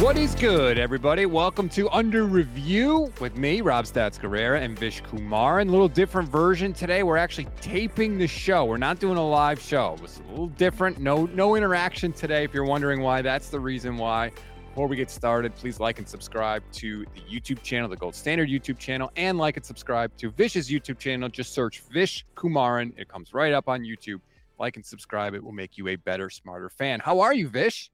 What is good, everybody? Welcome to Under Review with me, Rob Stats Guerrera, and Vish Kumar. And a little different version today. We're actually taping the show. We're not doing a live show. It's a little different. No, no interaction today. If you're wondering why, that's the reason why. Before we get started, please like and subscribe to the YouTube channel, the Gold Standard YouTube channel, and like and subscribe to Vish's YouTube channel. Just search Vish Kumaran. It comes right up on YouTube. Like and subscribe. It will make you a better, smarter fan. How are you, Vish?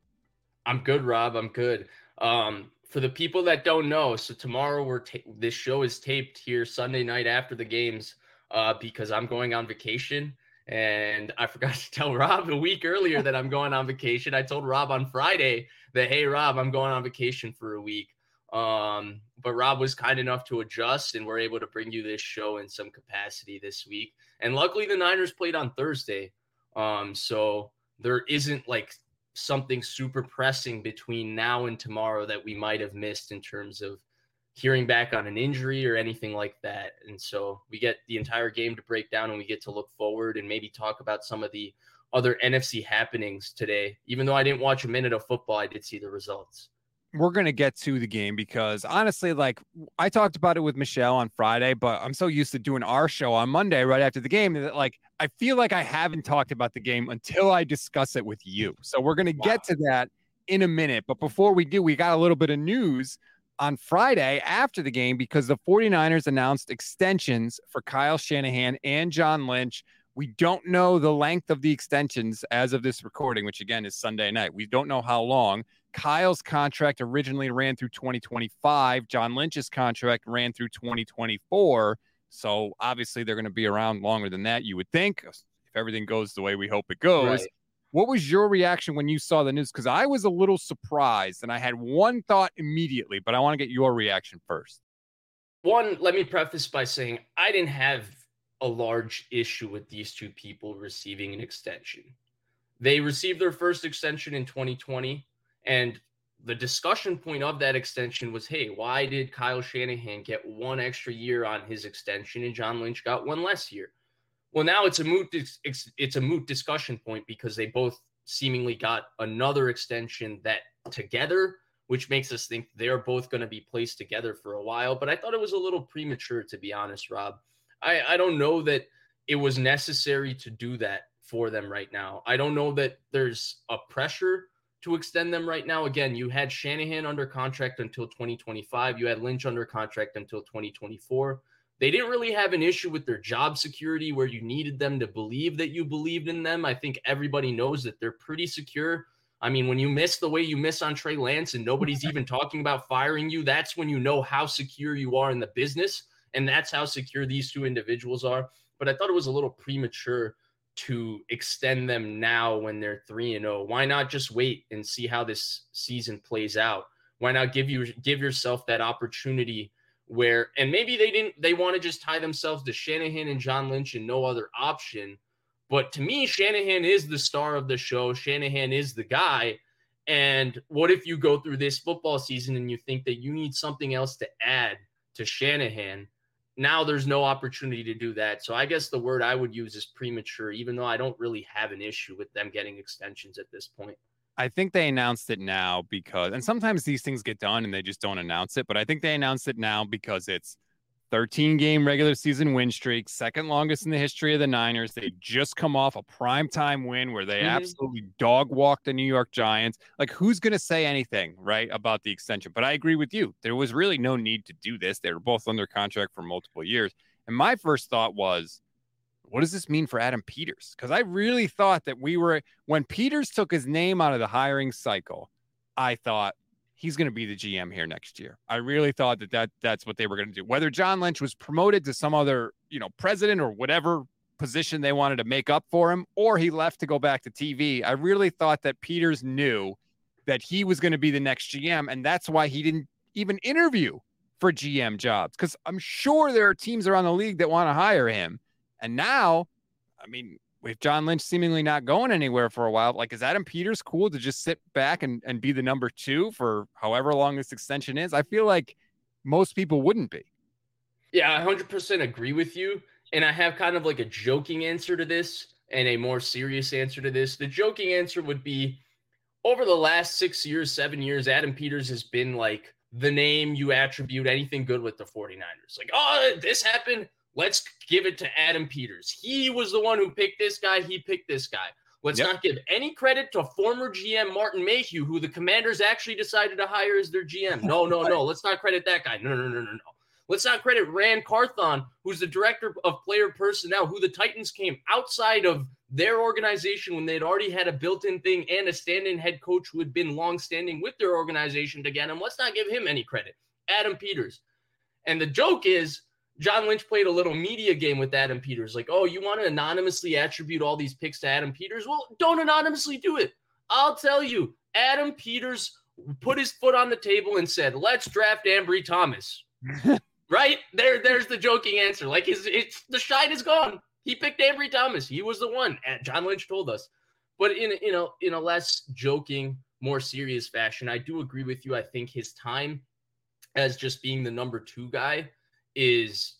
I'm good, Rob. I'm good. Um, for the people that don't know, so tomorrow we're ta- this show is taped here Sunday night after the games uh, because I'm going on vacation. And I forgot to tell Rob a week earlier that I'm going on vacation. I told Rob on Friday that, hey, Rob, I'm going on vacation for a week. Um, but Rob was kind enough to adjust, and we're able to bring you this show in some capacity this week. And luckily, the Niners played on Thursday. Um, so there isn't like something super pressing between now and tomorrow that we might have missed in terms of hearing back on an injury or anything like that. And so we get the entire game to break down and we get to look forward and maybe talk about some of the other NFC happenings today. Even though I didn't watch a minute of football, I did see the results we're going to get to the game because honestly, like I talked about it with Michelle on Friday, but I'm so used to doing our show on Monday right after the game that like I feel like I haven't talked about the game until I discuss it with you. So we're going to wow. get to that in a minute. But before we do, we got a little bit of news on Friday after the game because the 49ers announced extensions for Kyle Shanahan and John Lynch. We don't know the length of the extensions as of this recording, which again is Sunday night. We don't know how long. Kyle's contract originally ran through 2025. John Lynch's contract ran through 2024. So obviously they're going to be around longer than that, you would think, if everything goes the way we hope it goes. Right. What was your reaction when you saw the news? Because I was a little surprised and I had one thought immediately, but I want to get your reaction first. One, let me preface by saying I didn't have a large issue with these two people receiving an extension. They received their first extension in 2020. And the discussion point of that extension was hey, why did Kyle Shanahan get one extra year on his extension and John Lynch got one less year? Well, now it's a moot it's a moot discussion point because they both seemingly got another extension that together, which makes us think they're both going to be placed together for a while. But I thought it was a little premature, to be honest, Rob. I, I don't know that it was necessary to do that for them right now. I don't know that there's a pressure to extend them right now. Again, you had Shanahan under contract until 2025. You had Lynch under contract until 2024. They didn't really have an issue with their job security where you needed them to believe that you believed in them. I think everybody knows that they're pretty secure. I mean, when you miss the way you miss on Trey Lance and nobody's even talking about firing you, that's when you know how secure you are in the business. And that's how secure these two individuals are. But I thought it was a little premature to extend them now when they're 3 and 0 why not just wait and see how this season plays out why not give you give yourself that opportunity where and maybe they didn't they want to just tie themselves to Shanahan and John Lynch and no other option. But to me, Shanahan is the star of the show. Shanahan is the guy. And what if you go through this football season and you think that you need something else to add to Shanahan? Now there's no opportunity to do that. So I guess the word I would use is premature, even though I don't really have an issue with them getting extensions at this point. I think they announced it now because, and sometimes these things get done and they just don't announce it, but I think they announced it now because it's 13 game regular season win streak, second longest in the history of the Niners. They just come off a primetime win where they mm-hmm. absolutely dog walked the New York Giants. Like, who's going to say anything, right, about the extension? But I agree with you. There was really no need to do this. They were both under contract for multiple years. And my first thought was, what does this mean for Adam Peters? Because I really thought that we were, when Peters took his name out of the hiring cycle, I thought he's going to be the GM here next year. I really thought that, that that's what they were going to do. Whether John Lynch was promoted to some other, you know, president or whatever position they wanted to make up for him, or he left to go back to TV, I really thought that Peters knew that he was going to be the next GM. And that's why he didn't even interview for GM jobs. Because I'm sure there are teams around the league that want to hire him. And now, I mean, with John Lynch seemingly not going anywhere for a while, like is Adam Peters cool to just sit back and, and be the number two for however long this extension is? I feel like most people wouldn't be. Yeah, I 100% agree with you. And I have kind of like a joking answer to this and a more serious answer to this. The joking answer would be over the last six years, seven years, Adam Peters has been like the name you attribute anything good with the 49ers. Like, oh, this happened. Let's give it to Adam Peters. He was the one who picked this guy. He picked this guy. Let's yep. not give any credit to former GM Martin Mayhew, who the commanders actually decided to hire as their GM. No, no, no. Let's not credit that guy. No, no, no, no, no. Let's not credit Ran Carthon, who's the director of player personnel, who the Titans came outside of their organization when they'd already had a built-in thing and a stand-in head coach who had been long-standing with their organization to get him. Let's not give him any credit. Adam Peters. And the joke is John Lynch played a little media game with Adam Peters. Like, oh, you want to anonymously attribute all these picks to Adam Peters? Well, don't anonymously do it. I'll tell you, Adam Peters put his foot on the table and said, let's draft Ambry Thomas. right? There, there's the joking answer. Like his it's the shine is gone. He picked Ambry Thomas. He was the one. John Lynch told us. But in you know, in a less joking, more serious fashion, I do agree with you. I think his time as just being the number two guy is,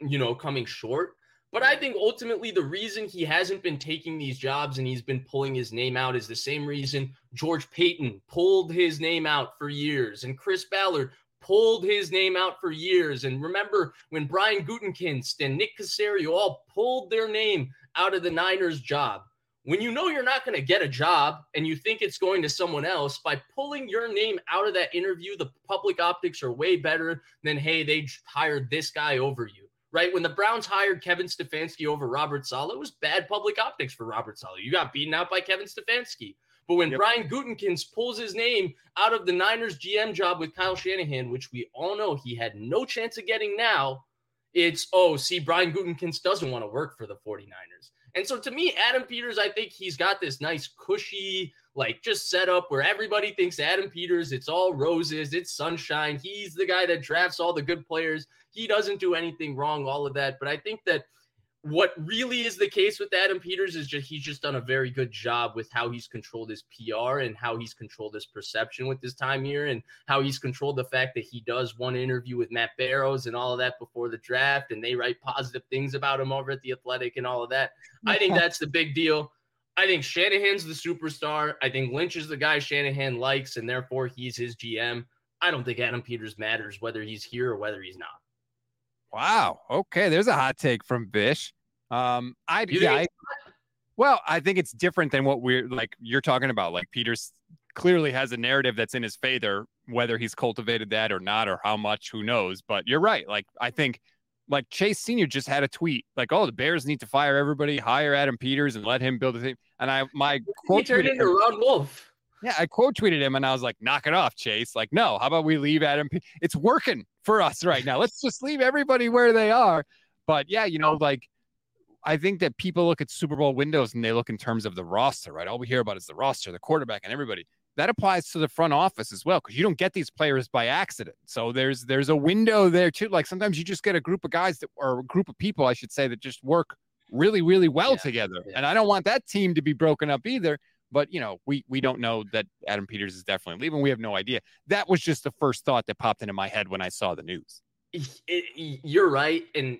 you know, coming short. But I think ultimately the reason he hasn't been taking these jobs and he's been pulling his name out is the same reason George Paton pulled his name out for years and Chris Ballard pulled his name out for years. And remember when Brian Gutekunst and Nick Caserio all pulled their name out of the Niners job when you know you're not going to get a job and you think it's going to someone else by pulling your name out of that interview the public optics are way better than hey they hired this guy over you right? When the browns hired kevin stefanski over robert saleh it was bad public optics for robert saleh. You got beaten out by kevin stefanski. But when yep. brian gutekunst pulls his name out of the niners gm job with kyle shanahan which we all know he had no chance of getting now it's oh see brian gutekunst doesn't want to work for the 49ers and so to me, Adam Peters, I think he's got this nice cushy, like just set up where everybody thinks Adam Peters, it's all roses, it's sunshine. He's the guy that drafts all the good players. He doesn't do anything wrong, all of that. But I think that what really is the case with Adam Peters is just he's just done a very good job with how he's controlled his PR and how he's controlled his perception with his time here and how he's controlled the fact that he does one interview with Matt Barrows and all of that before the draft and they write positive things about him over at the Athletic and all of that. I think that's the big deal. I think Shanahan's the superstar. I think Lynch is the guy Shanahan likes and therefore he's his GM. I don't think Adam Peters matters whether he's here or whether he's not. Wow. Okay, there's a hot take from Vish. Um, I yeah. I, well, I think it's different than what we're like. You're talking about. Like Peters clearly has a narrative that's in his favor, whether he's cultivated that or not, or how much, who knows. But you're right. Like I think, like Chase Senior just had a tweet, like, "Oh, the Bears need to fire everybody, hire Adam Peters, and let him build a thing." And I, my quote he turned into Ron Wolf. Yeah, I quote tweeted him and I was like, knock it off, Chase. Like, no, how about we leave Adam? P- it's working for us right now. Let's just leave everybody where they are. But yeah, you know, like I think that people look at Super Bowl windows and they look in terms of the roster, right? All we hear about is the roster, the quarterback, and everybody. that applies to the front office as well because you don't get these players by accident. So there's there's a window there too. Like sometimes you just get a group of guys that or a group of people, I should say, that just work really really well yeah, together. Yeah. And I don't want that team to be broken up either. But you know, we we don't know that Adam Peters is definitely leaving. We have no idea. That was just the first thought that popped into my head when I saw the news. It, you're right, and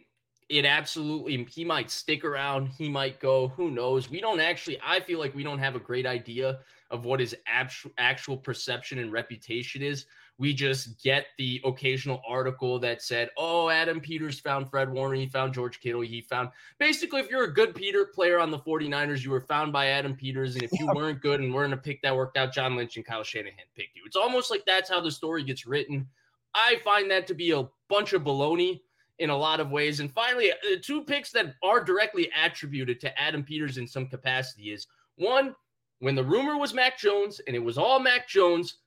it absolutely he might stick around he might go who knows we don't actually i feel like we don't have a great idea of what his actual actual perception and reputation is we just get the occasional article that said oh adam peters found fred warner he found george kittle he found basically if you're a good peter player on the 49ers you were found by adam peters and if you weren't good and weren't a pick that worked out john lynch and kyle shanahan picked you. It's almost like that's how the story gets written. I find that to be a bunch of baloney in a lot of ways. And finally, the uh, two picks that are directly attributed to Adam Peters in some capacity is one, when the rumor was Mac Jones and it was all Mac Jones,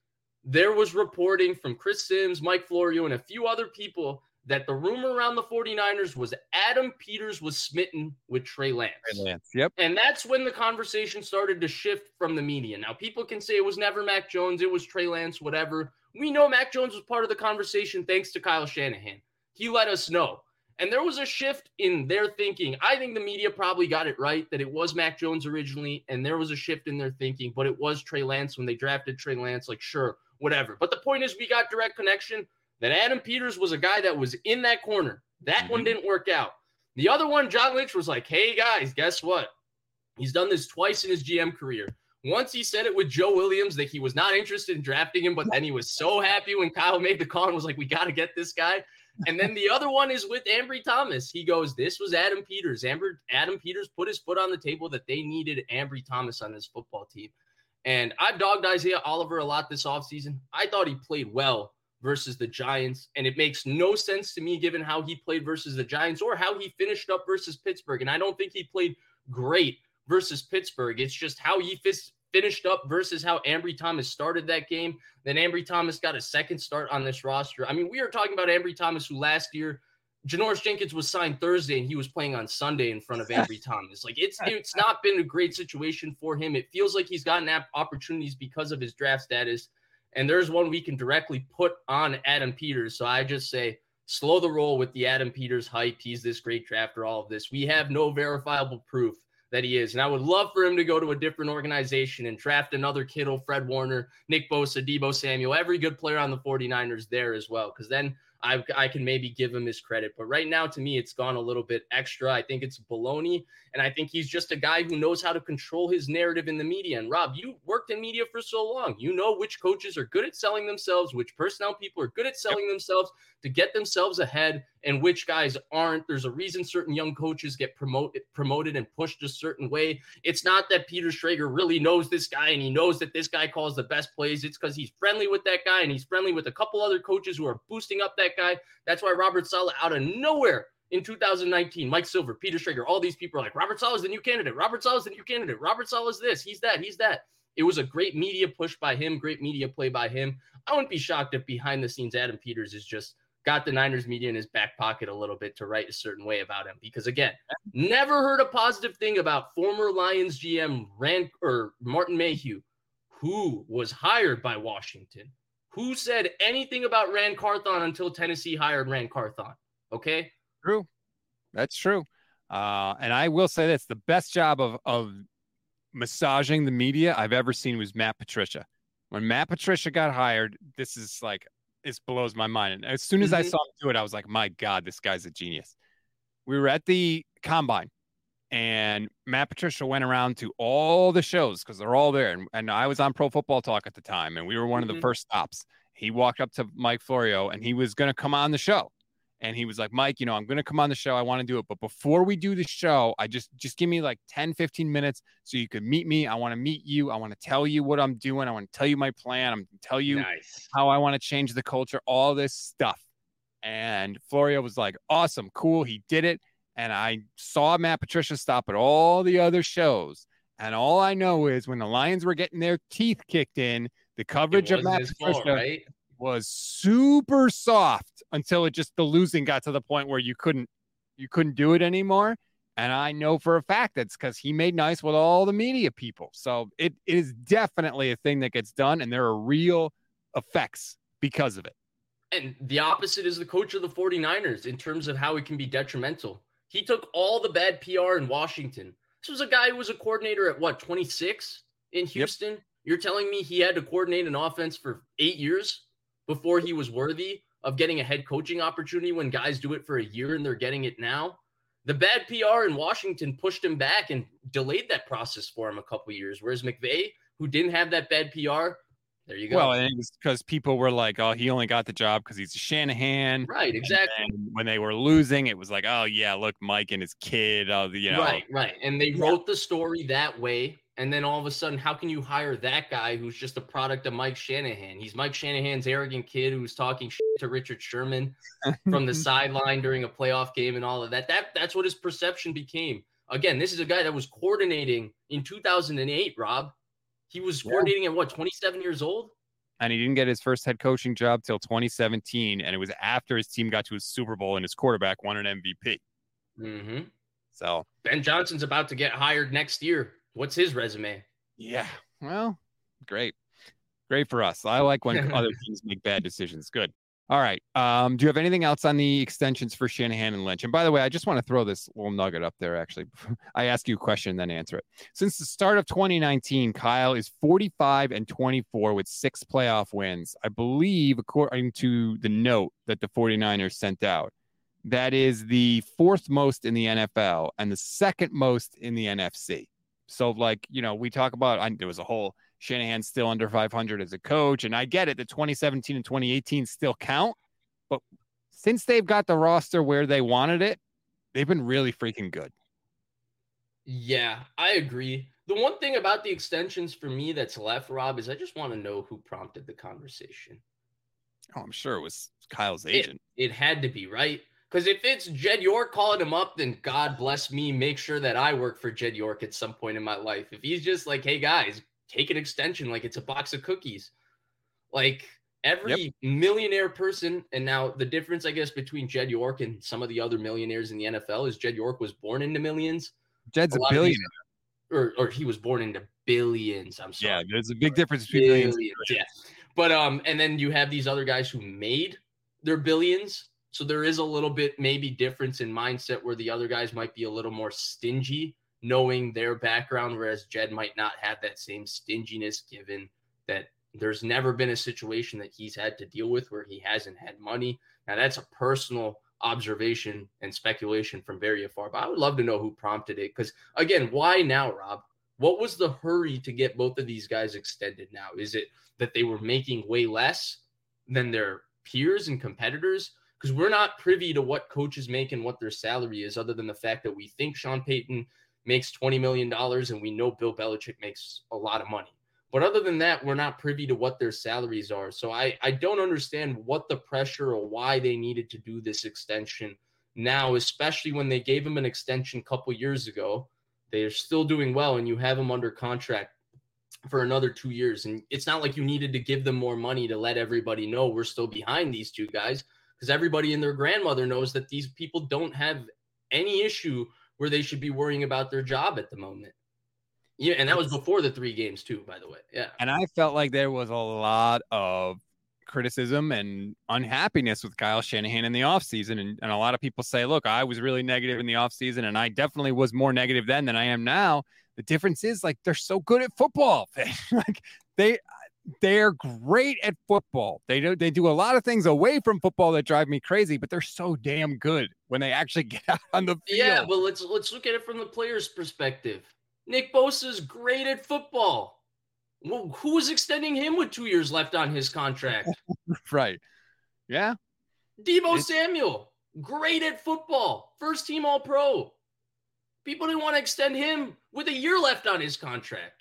there was reporting from Chris Sims, Mike Florio, and a few other people that the rumor around the 49ers was Adam Peters was smitten with Trey Lance. Trey Lance. Yep. And that's when the conversation started to shift from the media. Now, people can say it was never Mac Jones, it was Trey Lance, whatever. We know Mac Jones was part of the conversation thanks to Kyle Shanahan he let us know. And there was a shift in their thinking. I think the media probably got it right that it was Mac Jones originally, and there was a shift in their thinking, but it was Trey Lance when they drafted Trey Lance. Like, sure, whatever. But the point is, we got direct connection that Adam Peters was a guy that was in that corner. That mm-hmm. one didn't work out. The other one, John Lynch was like, hey guys, guess what? He's done this twice in his GM career. Once he said it with Joe Williams that he was not interested in drafting him, but then he was so happy when Kyle made the call and was like, we got to get this guy. And then the other one is with Ambry Thomas. He goes, This was Adam Peters. Amber, Adam Peters put his foot on the table that they needed Ambry Thomas on this football team. And I've dogged Isaiah Oliver a lot this offseason. I thought he played well versus the Giants. And it makes no sense to me given how he played versus the Giants or how he finished up versus Pittsburgh. And I don't think he played great versus Pittsburgh. It's just how he finished up versus how Ambry Thomas started that game. Then Ambry Thomas got a second start on this roster. I mean, we are talking about Ambry Thomas, who last year Janoris Jenkins was signed Thursday and he was playing on Sunday in front of Ambry Thomas. Like it's it's not been a great situation for him. It feels like he's gotten opportunities because of his draft status. And there's one we can directly put on Adam Peters. So I just say slow the roll with the Adam Peters hype. He's this great drafter, all of this. We have no verifiable proof that he is. And I would love for him to go to a different organization and draft another Kittle, Fred Warner, Nick Bosa, Deebo Samuel, every good player on the 49ers there as well. Because then I, I can maybe give him his credit. But right now, to me, it's gone a little bit extra. I think it's baloney. And I think he's just a guy who knows how to control his narrative in the media. And Rob, you worked in media for so long. You know which coaches are good at selling themselves, which personnel people are good at selling yep. themselves to get themselves ahead, and which guys aren't. There's a reason certain young coaches get promoted promoted and pushed a certain way. It's not that Peter Schrager really knows this guy and he knows that this guy calls the best plays. It's because he's friendly with that guy and he's friendly with a couple other coaches who are boosting up that guy. That's why Robert Saleh out of nowhere in 2019, Mike Silver, Peter Schrager, all these people are like, Robert Saleh is the new candidate. Robert Saleh is the new candidate. Robert Saleh is this. He's that. He's that. It was a great media push by him, great media play by him. I wouldn't be shocked if behind the scenes Adam Peters is just got the Niners media in his back pocket a little bit to write a certain way about him. Because again, never heard a positive thing about former Lions GM Ran or Martin Mayhew, who was hired by Washington. Who said anything about Ran Carthon until Tennessee hired Ran Carthon? Okay. True. That's true. Uh, and I will say this the best job of, of massaging the media I've ever seen was Matt Patricia. When Matt Patricia got hired, this is like, this blows my mind. And as soon as mm-hmm. I saw him do it, I was like, my God, this guy's a genius. We were at the combine and Matt Patricia went around to all the shows because they're all there. And, and I was on Pro Football Talk at the time, and we were one mm-hmm. of the mm-hmm. first stops. He walked up to Mike Florio and he was going to come on the show and he was like mike you know i'm going to come on the show i want to do it but before we do the show i just just give me like 10 15 minutes so you could meet me i want to meet you i want to tell you what i'm doing i want to tell you my plan i'm tell you nice. how i want to change the culture all this stuff and florio was like awesome cool he did it and i saw matt patricia stop at all the other shows and all i know is when the lions were getting their teeth kicked in the coverage of matt patricia right? was super soft until it just the losing got to the point where you couldn't you couldn't do it anymore And I know for a fact that's because he made nice with all the media people. So it, it is definitely a thing that gets done, and there are real effects because of it. And the opposite is the coach of the 49ers in terms of how it can be detrimental. He took all the bad PR in Washington. This was a guy who was a coordinator at what, 26 in Houston? Yep. You're telling me he had to coordinate an offense for eight years before he was worthy of getting a head coaching opportunity when guys do it for a year and they're getting it now? The bad PR in Washington pushed him back and delayed that process for him a couple years. Whereas McVay, who didn't have that bad PR, there you go. Well, and it was because people were like, "Oh, he only got the job because he's a Shanahan." Right. Exactly. And when they were losing, it was like, "Oh yeah, look, Mike and his kid." Oh, you know. Right. Right. And they wrote the story that way, and then all of a sudden, how can you hire that guy who's just a product of Mike Shanahan? He's Mike Shanahan's arrogant kid who's talking to Richard Sherman from the sideline during a playoff game and all of that. That that's what his perception became. Again, this is a guy that was coordinating in 2008. Rob, he was coordinating yeah. at what, 27 years old? And he didn't get his first head coaching job till 2017. And it was after his team got to a Super Bowl and his quarterback won an MVP. Mm-hmm. So Ben Johnson's about to get hired next year. What's his resume? Yeah. Well, great. Great for us. I like when other teams make bad decisions. Good. All right. Um, do you have anything else on the extensions for Shanahan and Lynch? And by the way, I just want to throw this little nugget up there. Actually, I ask you a question, then answer it. Since the start of 2019, Kyle is 45 and 24 with six playoff wins. I believe, according to the note that the 49ers sent out, that is the fourth most in the NFL and the second most in the NFC. So, like, you know, we talk about, I, there was a whole Shanahan's still under 500 as a coach. And I get it, the 2017 and 2018 still count. But since they've got the roster where they wanted it, they've been really freaking good. Yeah, I agree. The one thing about the extensions for me that's left, Rob, is I just want to know who prompted the conversation. Oh, I'm sure it was Kyle's agent. It, it had to be, right? Because if it's Jed York calling him up, then God bless me. Make sure that I work for Jed York at some point in my life. If he's just like, hey guys, take an extension like it's a box of cookies. Like every yep. millionaire person, and now the difference, I guess, between Jed York and some of the other millionaires in the NFL is Jed York was born into millions. Jed's a, a billionaire. or, or he was born into billions. I'm sorry. Yeah, there's a big difference between billions. billions yeah. But um, and then you have these other guys who made their billions. So there is a little bit maybe difference in mindset where the other guys might be a little more stingy knowing their background, whereas Jed might not have that same stinginess given that there's never been a situation that he's had to deal with where he hasn't had money. Now, that's a personal observation and speculation from very afar, but I would love to know who prompted it. Because again, why now, Rob? What was the hurry to get both of these guys extended now? Is it that they were making way less than their peers and competitors? Because we're not privy to what coaches make and what their salary is, other than the fact that we think Sean Payton makes $20 million and we know Bill Belichick makes a lot of money. But other than that, we're not privy to what their salaries are. So I, I don't understand what the pressure or why they needed to do this extension now, especially when they gave him an extension a couple years ago. They're still doing well, and you have them under contract for another two years. And it's not like you needed to give them more money to let everybody know we're still behind these two guys because everybody and their grandmother knows that these people don't have any issue where they should be worrying about their job at the moment. Yeah, and that was before the three games too, by the way. Yeah. And I felt like there was a lot of criticism and unhappiness with Kyle Shanahan in the offseason. And, and a lot of people say, look, I was really negative in the offseason, and I definitely was more negative then than I am now. The difference is like they're so good at football. like they they're great at football. They do they do a lot of things away from football that drive me crazy, but they're so damn good when they actually get out on the field. Yeah, well, let's let's look at it from the player's perspective. Nick Bosa is great at football. Well, who was extending him with two years left on his contract? right. Yeah. Deebo it's- Samuel, great at football, first team All Pro. People didn't want to extend him with a year left on his contract.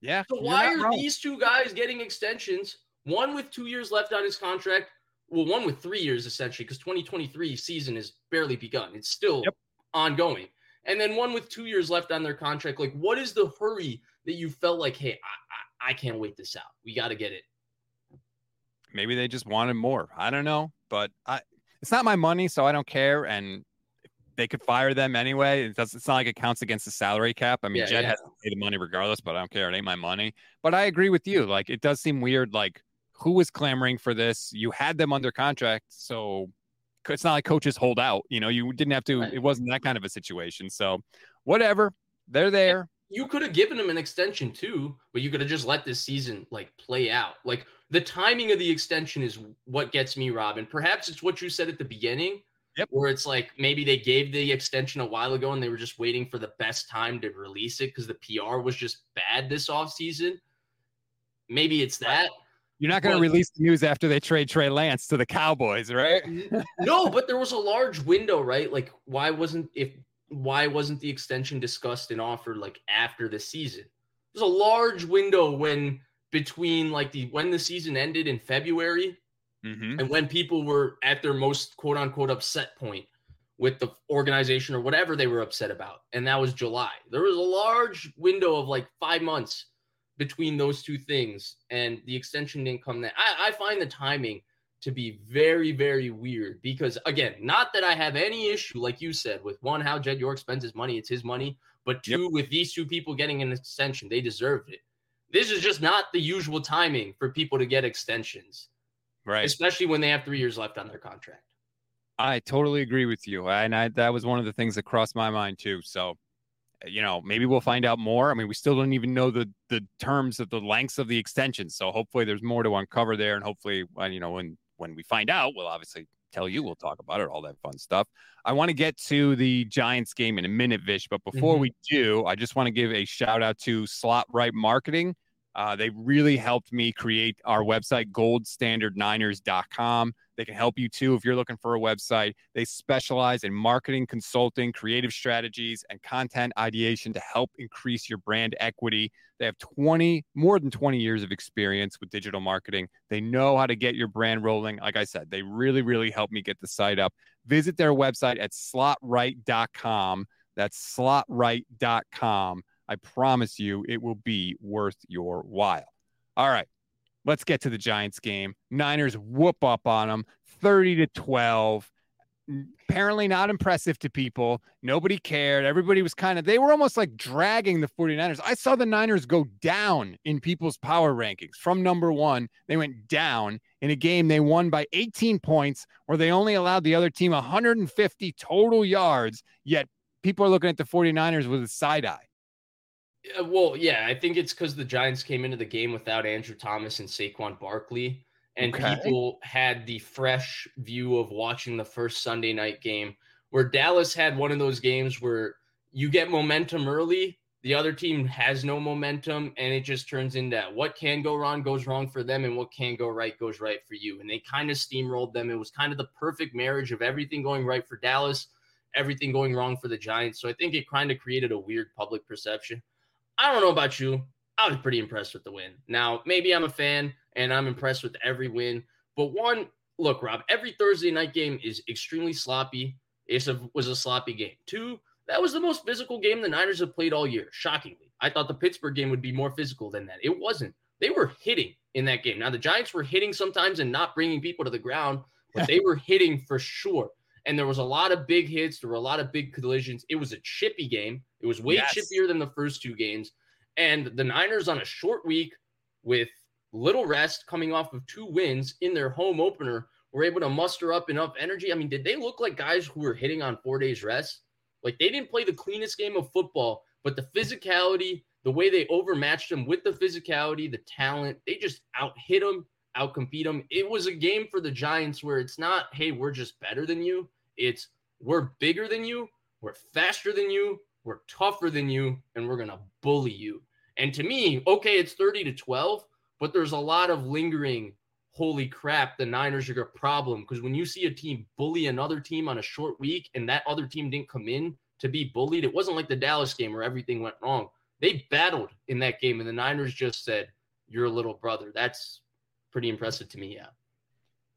Yeah. So why are wrong. these two guys getting extensions? One with two years left on his contract. Well, one with three years essentially, because 2023 season is barely begun. It's still yep. ongoing. And then one with two years left on their contract. Like, what is the hurry that you felt like, hey, I, I, I can't wait this out. We got to get it. Maybe they just wanted more. I don't know, but I it's not my money, so I don't care. And they could fire them anyway. It does, it's not like it counts against the salary cap. I mean, Yeah, Jed yeah. has to pay the money regardless, but I don't care. It ain't my money. But I agree with you. Like, it does seem weird. Like, who was clamoring for this? You had them under contract, so it's not like coaches hold out. You know, you didn't have to. Right. It wasn't that kind of a situation. So, whatever. They're there. you could have given them an extension too, but you could have just let this season like play out. Like the timing of the extension is what gets me, Robin. Perhaps it's what you said at the beginning. Yep. Where it's like maybe they gave the extension a while ago and they were just waiting for the best time to release it because the PR was just bad this offseason. Maybe it's that. You're not going to release the news after they trade Trey Lance to the Cowboys, right? no, but there was a large window, right? Like, why wasn't if why wasn't the extension discussed and offered like after the season? There's a large window when between like the when the season ended in February Mm-hmm. and when people were at their most quote unquote upset point with the organization or whatever they were upset about. And that was July. There was a large window of like five months between those two things. And the extension didn't come then. I, I find the timing to be very, very weird because again, not that I have any issue, like you said, with one, how Jed York spends his money, it's his money, but Yep. two, with these two people getting an extension, they deserved it. This is just not the usual timing for people to get extensions Right. especially when they have three years left on their contract. I totally agree with you. And I, that was one of the things that crossed my mind too. So, you know, maybe we'll find out more. I mean, we still don't even know the the terms of the lengths of the extension. So hopefully there's more to uncover there. And hopefully, when you know, when when we find out, we'll obviously tell you. We'll talk about it, all that fun stuff. I want to get to the Giants game in a minute, Vish. But before Mhm. we do, I just want to give a shout out to Slot Right Marketing. Uh, they really helped me create our website, goldstandardniners.com. They can help you too if you're looking for a website. They specialize in marketing, consulting, creative strategies, and content ideation to help increase your brand equity. They have 20, more than 20 years of experience with digital marketing. They know how to get your brand rolling. Like I said, they really, really helped me get the site up. Visit their website at slotright.com. That's slotright.com. I promise you it will be worth your while. All right, let's get to the Giants game. Niners whoop up on them 30 to 12. Apparently not impressive to people. Nobody cared. Everybody was kind of, they were almost like dragging the 49ers. I saw the Niners go down in people's power rankings from number one. They went down in a game they won by 18 points where they only allowed the other team 150 total yards, yet people are looking at the 49ers with a side eye. Uh, Well, yeah, I think it's because the Giants came into the game without Andrew Thomas and Saquon Barkley, and Okay. people had the fresh view of watching the first Sunday night game, where Dallas had one of those games where you get momentum early, the other team has no momentum, and it just turns into what can go wrong goes wrong for them, and what can go right goes right for you. And they kind of steamrolled them. It was kind of the perfect marriage of everything going right for Dallas, everything going wrong for the Giants. So I think it kind of created a weird public perception. I don't know about you. I was pretty impressed with the win. Now, maybe I'm a fan and I'm impressed with every win. But one, look, Rob, every Thursday night game is extremely sloppy. It was a sloppy game. Two, that was the most physical game the Niners have played all year, shockingly. I thought the Pittsburgh game would be more physical than that. It wasn't. They were hitting in that game. Now, the Giants were hitting sometimes and not bringing people to the ground, but they were hitting for sure. And there was a lot of big hits. There were a lot of big collisions. It was a chippy game. It was way Yes. chippier than the first two games. And the Niners on a short week with little rest coming off of two wins in their home opener were able to muster up enough energy. I mean, did they look like guys who were hitting on four days rest? Like they didn't play the cleanest game of football, but the physicality, the way they overmatched them with the physicality, the talent, they just out hit them, out compete them. It was a game for the Giants where it's not, hey, we're just better than you. It's we're bigger than you, we're faster than you, we're tougher than you, and we're gonna bully you. And to me, okay, it's 30 to 12, but there's a lot of lingering. Holy crap, the Niners are a problem because when you see a team bully another team on a short week and that other team didn't come in to be bullied, it wasn't like the Dallas game where everything went wrong. They battled in that game, and the Niners just said, You're a little brother. That's pretty impressive to me. Yeah.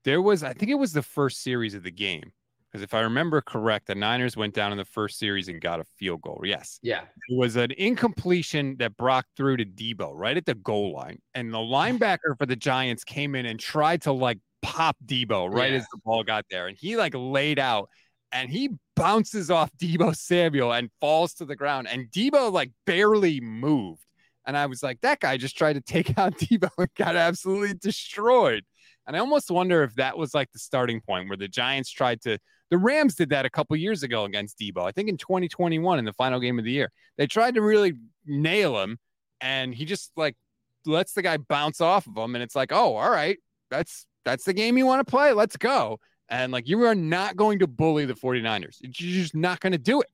There was, I think it was the first series of the game. Because if I remember correct, the Niners went down in the first series and got a field goal. Yes. Yeah. It was an incompletion that Brock threw to Deebo right at the goal line. And the linebacker for the Giants came in and tried to like pop Deebo right Yeah. as the ball got there. And he like laid out. and he bounces off Deebo Samuel and falls to the ground. And Deebo like barely moved. And I was like, that guy just tried to take out Deebo and got absolutely destroyed. And I almost wonder if that was like the starting point where the Giants tried to. The Rams did that a couple years ago against Deebo. I think in 2021 in the final game of the year, they tried to really nail him, and he just like lets the guy bounce off of him, and it's like, oh, all right, that's that's the game you want to play. Let's go. And like you are not going to bully the 49ers. You're just not going to do it.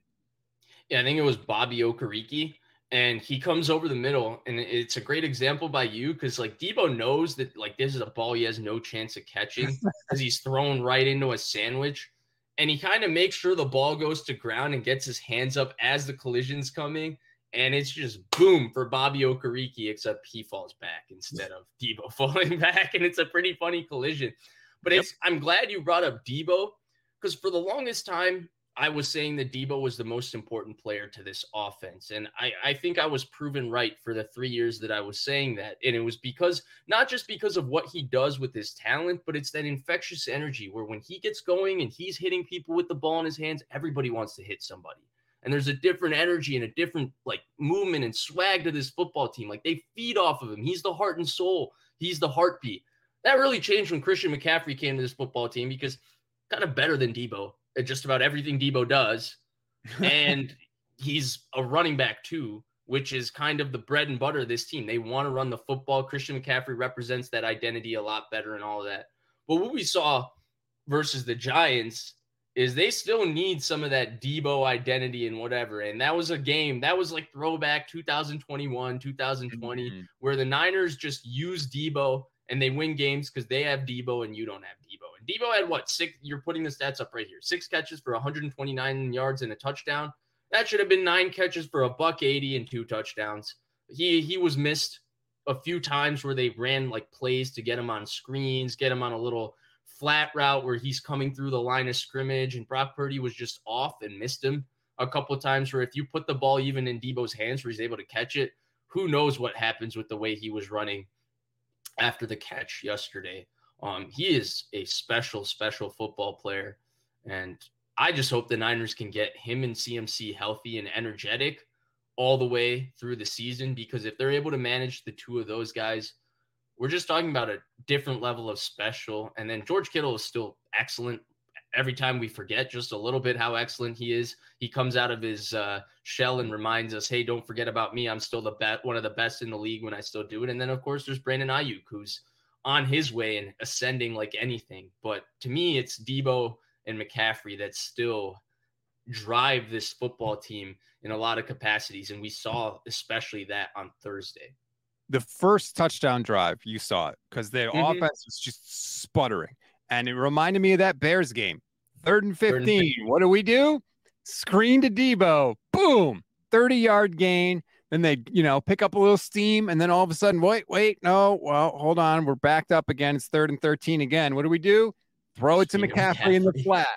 Yeah, I think it was Bobby Okereke and he comes over the middle and it's a great example by you because like deebo knows that like this is a ball he has no chance of catching because he's thrown right into a sandwich and he kind of makes sure the ball goes to ground and gets his hands up as the collision's coming. And it's just boom for Bobby Okereke except he falls back instead of Deebo falling back. And it's a pretty funny collision. But yep. it's I'm glad you brought up Deebo because for the longest time I was saying that Deebo was the most important player to this offense. And I, I think I was proven right for the three years that I was saying that. And it was because not just because of what he does with his talent, but it's that infectious energy where when he gets going and he's hitting people with the ball in his hands, everybody wants to hit somebody. And there's a different energy and a different like movement and swag to this football team. Like they feed off of him. He's the heart and soul. He's the heartbeat. That really changed when Christian McCaffrey came to this football team because kind of better than Deebo at just about everything Deebo does. And he's a running back too, which is kind of the bread and butter of this team. They want to run the football. Christian McCaffrey represents that identity a lot better and all of that. But what we saw versus the Giants is they still need some of that Deebo identity and whatever. And that was a game that was like throwback 2021, 2020, mm-hmm. where the Niners just use Deebo and they win games because they have Deebo and you don't have Deebo. And Deebo had what six? You're putting the stats up right here: six catches for 129 yards and a touchdown. That should have been nine catches for a buck 80 and two touchdowns. He he was missed a few times where they ran like plays to get him on screens, get him on a little flat route where he's coming through the line of scrimmage, and Brock Purdy was just off and missed him a couple times. Where if you put the ball even in Deebo's hands, where he's able to catch it, who knows what happens with the way he was running after the catch yesterday. Um, he is a special, special football player. And I just hope the Niners can get him and CMC healthy and energetic all the way through the season because if they're able to manage the two of those guys, we're just talking about a different level of special. And then George Kittle is still excellent every time we forget just a little bit how excellent he is. He comes out of his uh, shell and reminds us, "Hey, don't forget about me. I'm still the best, one of the best in the league when I still do it." And then of course there's Brandon Aiyuk, who's on his way and ascending like anything. But to me, it's Deebo and McCaffrey that still drive this football team in a lot of capacities, and we saw especially that on Thursday. The first touchdown drive, you saw it because their mm-hmm. offense was just sputtering. And it reminded me of that Bears game. Third and 15. Third and 15. What do we do? Screen to Debo. Boom. 30 yard gain. Then they, you know, pick up a little steam. And then all of a sudden, wait, wait, no. Well, hold on. We're backed up again. It's third and 13 again. What do we do? Throw it to McCaffrey, McCaffrey in the flat.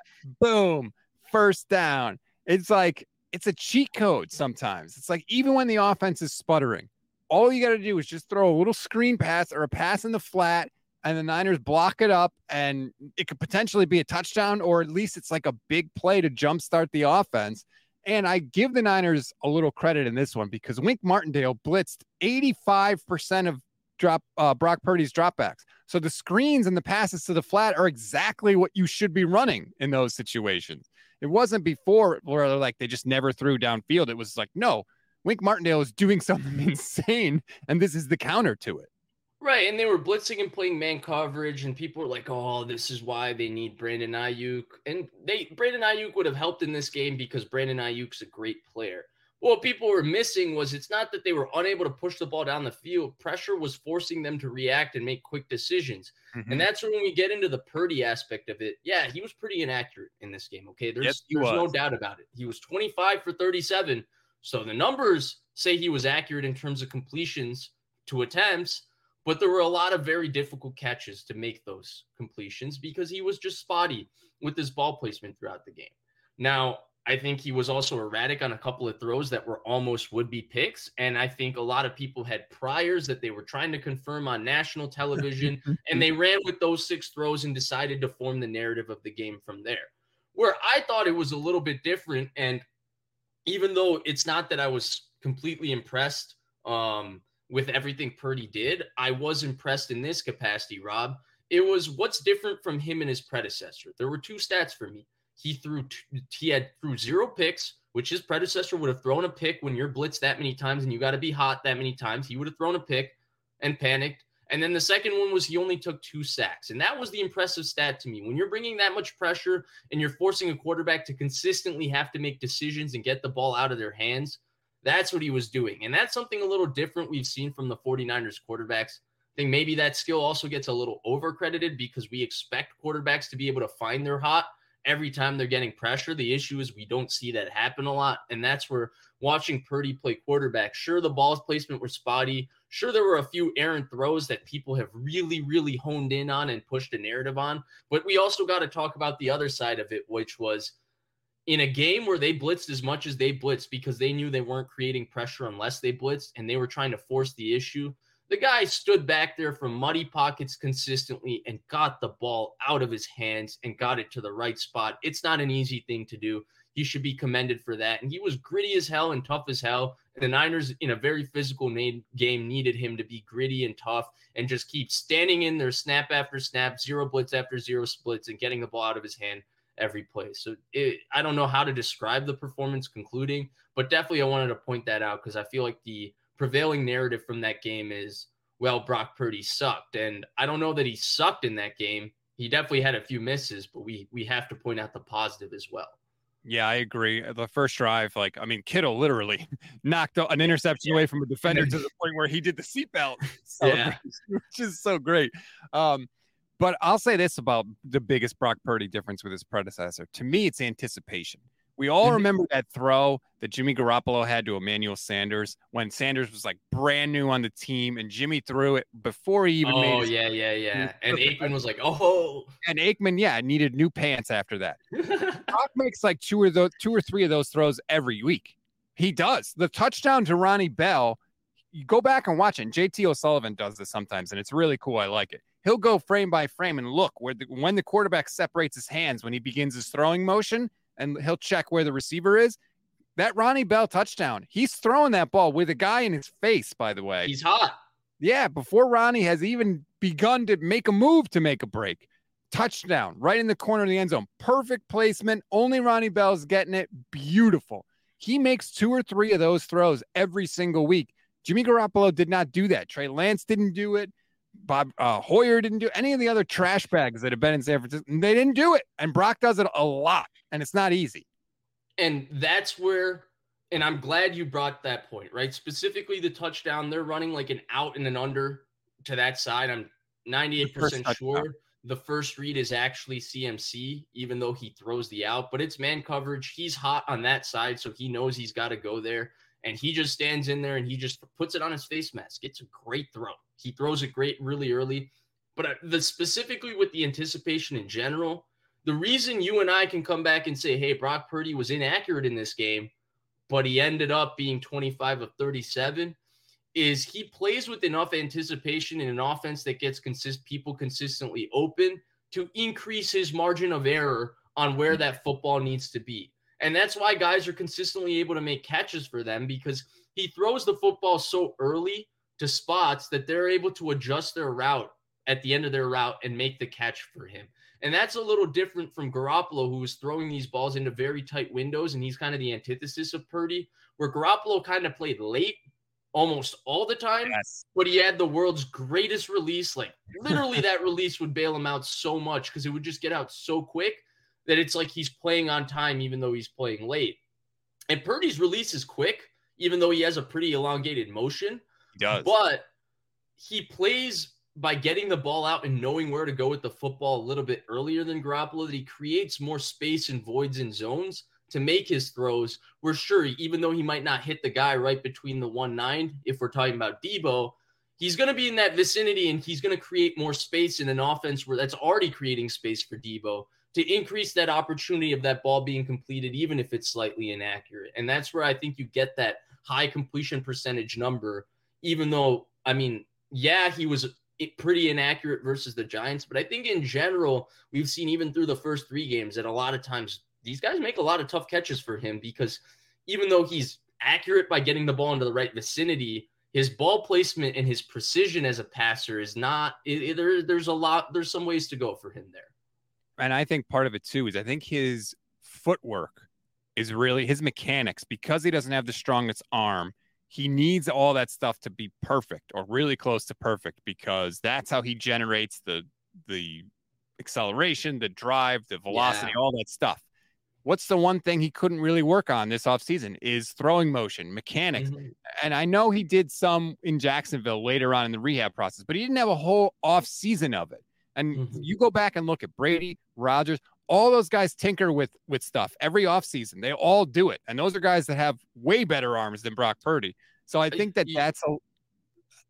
Boom. First down. It's like, it's a cheat code sometimes. It's like, even when the offense is sputtering, all you got to do is just throw a little screen pass or a pass in the flat and the Niners block it up, and it could potentially be a touchdown, or at least it's like a big play to jumpstart the offense. And I give the Niners a little credit in this one because Wink Martindale blitzed 85% of drop uh, Brock Purdy's dropbacks. So the screens and the passes to the flat are exactly what you should be running in those situations. It wasn't before where they're like they just never threw downfield. It was like, no, Wink Martindale is doing something insane, and this is the counter to it. Right, and they were blitzing and playing man coverage, and people were like, "Oh, this is why they need Brandon Aiyuk." And they Brandon Aiyuk would have helped in this game because Brandon Aiyuk's a great player. what people were missing was it's not that they were unable to push the ball down the field. Pressure was forcing them to react and make quick decisions, mm-hmm. and that's when we get into the Purdy aspect of it. Yeah, he was pretty inaccurate in this game. Okay, there's yes, there's was. no doubt about it. He was 25 for 37, so the numbers say he was accurate in terms of completions to attempts but there were a lot of very difficult catches to make those completions because he was just spotty with his ball placement throughout the game. Now, I think he was also erratic on a couple of throws that were almost would be picks. And I think a lot of people had priors that they were trying to confirm on national television, and they ran with those six throws and decided to form the narrative of the game from there. where I thought it was a little bit different. And even though it's not that I was completely impressed um, with everything Purdy did, I was impressed in this capacity, Rob. It was what's different from him and his predecessor. There were two stats for me. He threw he had threw zero picks, which his predecessor would have thrown a pick when you're blitzed that many times and you got to be hot that many times. He would have thrown a pick and panicked. And then the second one was he only took two sacks. And that was the impressive stat to me. When you're bringing that much pressure and you're forcing a quarterback to consistently have to make decisions and get the ball out of their hands, that's what he was doing. And that's something a little different we've seen from the 49ers quarterbacks. I think maybe that skill also gets a little overcredited because we expect quarterbacks to be able to find their hot every time they're getting pressure. The issue is we don't see that happen a lot. And that's where watching Purdy play quarterback, sure, the ball's placement was spotty. Sure, there were a few errant throws that people have really, really honed in on and pushed a narrative on. But we also got to talk about the other side of it, which was in a game where they blitzed as much as they blitzed because they knew they weren't creating pressure unless they blitzed and they were trying to force the issue. The guy stood back there from muddy pockets consistently and got the ball out of his hands and got it to the right spot. It's not an easy thing to do. He should be commended for that. And he was gritty as hell and tough as hell. And the Niners, in a very physical game, needed him to be gritty and tough and just keep standing in there snap after snap, zero blitz after zero blitz, and getting the ball out of his hand every play. So it, I don't know how to describe the performance concluding, but definitely I wanted to point that out because I feel like the prevailing narrative from that game is, well, Brock Purdy sucked. And I don't know that he sucked in that game. He definitely had a few misses, but we we have to point out the positive as well. Yeah, I agree. The first drive, like, I mean, Kittle literally knocked an interception yeah. away from a defender to the point where he did the seatbelt, yeah. which is so great. Um, but I'll say this about the biggest Brock Purdy difference with his predecessor. To me, it's anticipation. We all mm-hmm. remember that throw that Jimmy Garoppolo had to Emmanuel Sanders when Sanders was like brand new on the team and Jimmy threw it before he even oh, Oh, yeah, yeah, yeah. And Aikman was like, oh. And Aikman, yeah, needed new pants after that. Brock makes like two or those two or three of those throws every week. He does. The touchdown to Ronnie Bell, you go back and watch it. And JT O'Sullivan does this sometimes, and it's really cool. I like it he'll go frame by frame and look where the, when the quarterback separates his hands when he begins his throwing motion and he'll check where the receiver is. That Ronnie Bell touchdown, he's throwing that ball with a guy in his face, by the way. He's hot. Yeah, before Ronnie has even begun to make a move to make a break. Touchdown right in the corner of the end zone. Perfect placement. Only Ronnie Bell's getting it. Beautiful. He makes two or three of those throws every single week. Jimmy Garoppolo did not do that. Trey Lance didn't do it. Bob uh, Hoyer didn't do any of the other trash bags that have been in San Francisco. They didn't do it. And Brock does it a lot, and it's not easy. And that's where, and I'm glad you brought that point, right? Specifically, the touchdown, they're running like an out and an under to that side. I'm 98% sure the first read is actually CMC, even though he throws the out, but it's man coverage. He's hot on that side, so he knows he's got to go there. And he just stands in there and he just puts it on his face mask. It's a great throw. He throws it great really early. But uh, the specifically with the anticipation in general, the reason you and I can come back and say, hey, Brock Purdy was inaccurate in this game, but he ended up being 25 of 37 is he plays with enough anticipation in an offense that gets consist people consistently open to increase his margin of error on where that football needs to be. And that's why guys are consistently able to make catches for them because he throws the football so early to spots that they're able to adjust their route at the end of their route and make the catch for him. And that's a little different from Garoppolo, who was throwing these balls into very tight windows. And he's kind of the antithesis of Purdy, where Garoppolo kind of played late almost all the time, yes. but he had the world's greatest release. Like literally, that release would bail him out so much because it would just get out so quick that it's like he's playing on time, even though he's playing late. And Purdy's release is quick, even though he has a pretty elongated motion. He does. But he plays by getting the ball out and knowing where to go with the football a little bit earlier than Garoppolo, that he creates more space and voids and zones to make his throws. We're sure, even though he might not hit the guy right between the one nine, if we're talking about Deebo, he's going to be in that vicinity and he's going to create more space in an offense where that's already creating space for Deebo to increase that opportunity of that ball being completed, even if it's slightly inaccurate. And that's where I think you get that high completion percentage number even though I mean, yeah, he was pretty inaccurate versus the Giants. But I think in general, we've seen even through the first three games that a lot of times these guys make a lot of tough catches for him because even though he's accurate by getting the ball into the right vicinity, his ball placement and his precision as a passer is not it, it, there, there's a lot there's some ways to go for him there and i think part of it too is i think his footwork is really his mechanics because he doesn't have the strongest arm he needs all that stuff to be perfect or really close to perfect because that's how he generates the the acceleration the drive the velocity yeah. all that stuff what's the one thing he couldn't really work on this offseason is throwing motion, mechanics. Mm-hmm. And I know he did some in Jacksonville later on in the rehab process, but he didn't have a whole offseason of it. And mm-hmm. you go back and look at Brady, Rodgers, all those guys tinker with with stuff every offseason. They all do it. And those are guys that have way better arms than Brock Purdy. So I think that that's a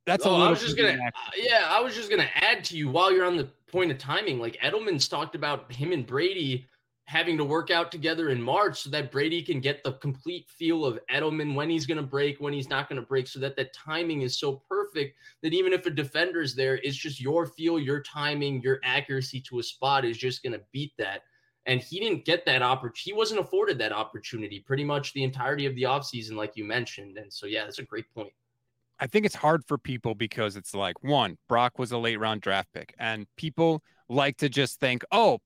that's oh, a little I was just gonna uh, yeah, I was just gonna add to you while you're on the point of timing. Like Edelman's talked about him and Brady having to work out together in March so that Brady can get the complete feel of Edelman when he's going to break, when he's not going to break, so that the timing is so perfect that even if a defender's there, it's just your feel, your timing, your accuracy to a spot is just going to beat that. And he didn't get that opportunity. He wasn't afforded that opportunity pretty much the entirety of the offseason, like you mentioned. And so, yeah, that's a great point. I think it's hard for people because it's like, one, Brock was a late round draft pick, and people like to just think, oh,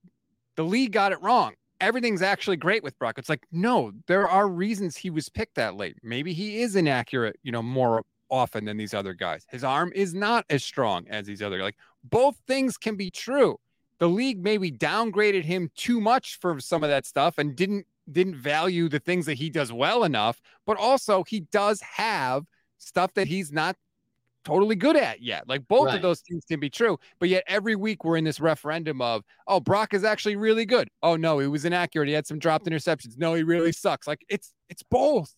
the league got it wrong. Everything's actually great with Brock. It's like, no, there are reasons he was picked that late. Maybe he is inaccurate, you know, more often than these other guys. His arm is not as strong as these other. Like both things can be true. The league maybe downgraded him too much for some of that stuff and didn't didn't value the things that he does well enough, but also he does have stuff that he's not totally good at yet. Like both right. of those things can be true, but yet every week we're in this referendum of, oh, Brock is actually really good. Oh no, he was inaccurate. He had some dropped interceptions. No, he really sucks. Like it's it's both.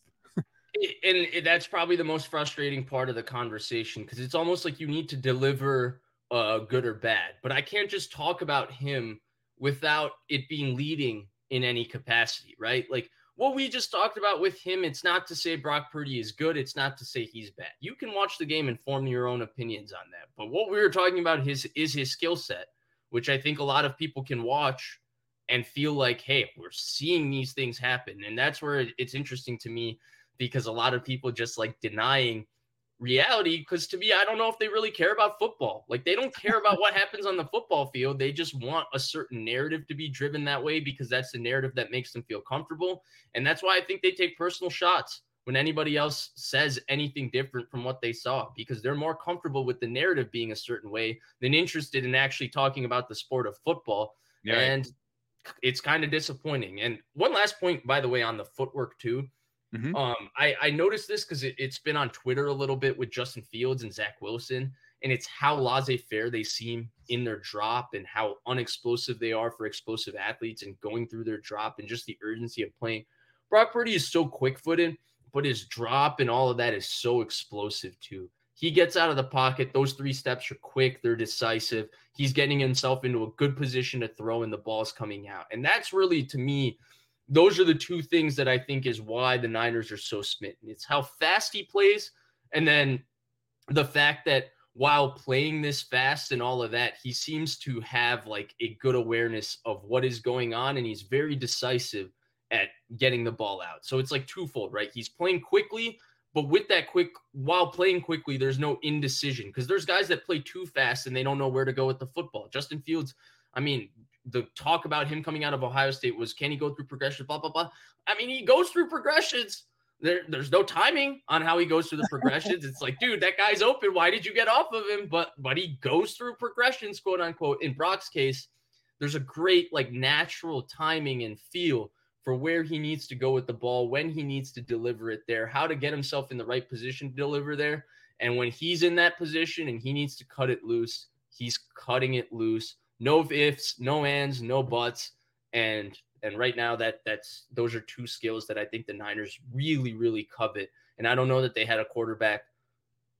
and that's probably the most frustrating part of the conversation because it's almost like you need to deliver uh, good or bad. But I can't just talk about him without it being leading in any capacity, right? Like what we just talked about with him, it's not to say Brock Purdy is good. It's not to say he's bad. You can watch the game and form your own opinions on that. But what we were talking about his is his skill set, which I think a lot of people can watch and feel like, hey, we're seeing these things happen. And that's where it's interesting to me because a lot of people just like denying reality because to me i don't know if they really care about football. Like they don't care about what happens on the football field. They just want a certain narrative to be driven that way because that's the narrative that makes them feel comfortable. And that's why i think they take personal shots when anybody else says anything different from what they saw because they're more comfortable with the narrative being a certain way than interested in actually talking about the sport of football. Yeah. and it's kind of disappointing. And one last point by the way on the footwork too Mm-hmm. Um, I, I noticed this because it, has been on Twitter a little bit with Justin Fields and Zach Wilson, and it's how laissez faire they seem in their drop and how unexplosive they are for explosive athletes and going through their drop and just the urgency of playing. Brock Purdy is so quick footed, but his drop and all of that is so explosive too. He gets out of the pocket. Those three steps are quick, they're decisive. He's getting himself into a good position to throw, and the ball's coming out. And that's really, to me, those are the two things that I think is why the Niners are so smitten. It's how fast he plays, and then the fact that while playing this fast and all of that, he seems to have like a good awareness of what is going on, and he's very decisive at getting the ball out. So it's like twofold, right? He's playing quickly, but with that quick, while playing quickly, there's no indecision because there's guys that play too fast and they don't know where to go with the football. Justin Fields, I mean, the talk about him coming out of Ohio State was can he go through progressions, blah, blah, blah. I mean, he goes through progressions. There, there's no timing on how he goes through the progressions. it's like, dude, that guy's open. Why did you get off of him? But but he goes through progressions, quote unquote. In Brock's case, there's a great like natural timing and feel for where he needs to go with the ball, when he needs to deliver it there, how to get himself in the right position to deliver there. And when he's in that position and he needs to cut it loose, he's cutting it loose no ifs, no ands, no buts, and and right now that that's those are two skills that I think the Niners really really covet. And I don't know that they had a quarterback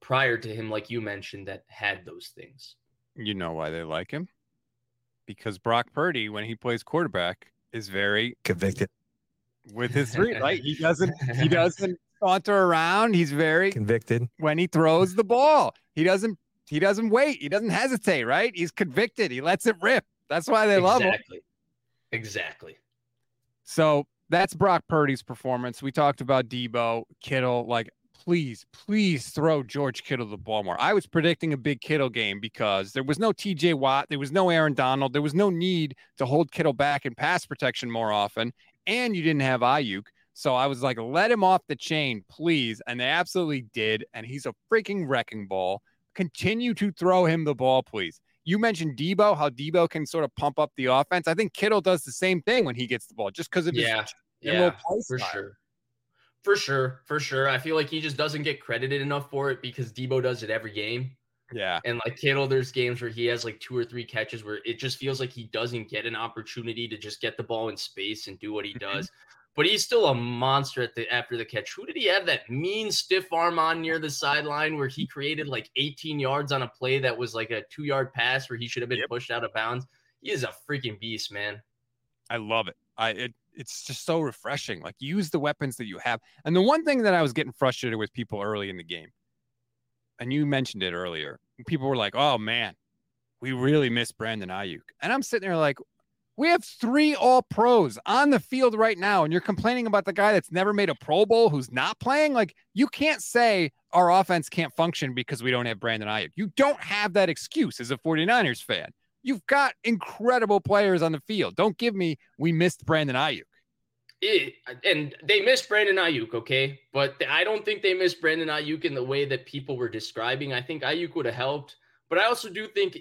prior to him, like you mentioned, that had those things. You know why they like him? Because Brock Purdy, when he plays quarterback, is very convicted with his three. Right? He doesn't. He doesn't saunter around. He's very convicted when he throws the ball. He doesn't he doesn't wait. He doesn't hesitate, right? He's convicted. He lets it rip. That's why they love him. Exactly. Exactly. So that's Brock Purdy's performance. We talked about Deebo, Kittle. Like, please, please throw George Kittle the ball more. I was predicting a big Kittle game because there was no TJ Watt, there was no Aaron Donald, there was no need to hold Kittle back in pass protection more often, and you didn't have Aiyuk. So I was like, let him off the chain, please. And they absolutely did. And he's a freaking wrecking ball. Continue to throw him the ball, please. You mentioned Deebo, how Deebo can sort of pump up the offense. I think Kittle does the same thing when he gets the ball, just because of yeah, his yeah, for style. sure. For sure, for sure. I feel like he just doesn't get credited enough for it because Deebo does it every game. Yeah. And like Kittle, there's games where he has like two or three catches where it just feels like he doesn't get an opportunity to just get the ball in space and do what he mm-hmm. does but he's still a monster at the after the catch. Who did he have that mean stiff arm on near the sideline where he created like 18 yards on a play that was like a two yard pass where he should have been yep. pushed out of bounds? He is a freaking beast, man. I love it. I it it's just so refreshing. Like use the weapons that you have. And the one thing that I was getting frustrated with people early in the game, and you mentioned it earlier, people were like, "Oh man, we really miss Brandon Aiyuk," and I'm sitting there like, we have three all pros on the field right now, and you're complaining about the guy that's never made a Pro Bowl who's not playing. Like, you can't say our offense can't function because we don't have Brandon Aiyuk. You don't have that excuse as a 49ers fan. You've got incredible players on the field. Don't give me we missed Brandon Aiyuk. It, and they missed Brandon Aiyuk, okay? But I don't think they missed Brandon Aiyuk in the way that people were describing. I think Aiyuk would have helped, but I also do think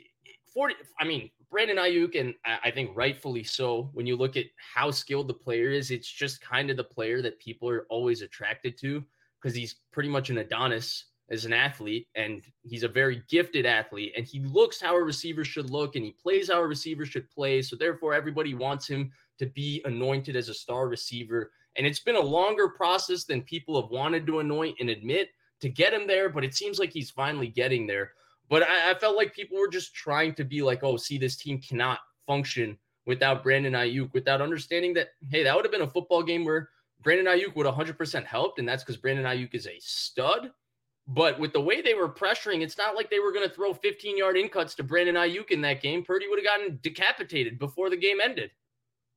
40 I mean, Brandon Aiyuk, and I think rightfully so, when you look at how skilled the player is, it's just kind of the player that people are always attracted to because he's pretty much an Adonis as an athlete, and he's a very gifted athlete, and he looks how a receiver should look, and he plays how a receiver should play. So therefore, everybody wants him to be anointed as a star receiver. And it's been a longer process than people have wanted to anoint and admit to get him there, but it seems like he's finally getting there. But I, I, felt like people were just trying to be like, oh, see, this team cannot function without Brandon Aiyuk, without understanding that, hey, that would have been a football game where Brandon Aiyuk would 100% helped. And that's because Brandon Aiyuk is a stud. But with the way they were pressuring, it's not like they were going to throw 15 yard in cuts to Brandon Aiyuk in that game. Purdy would have gotten decapitated before the game ended.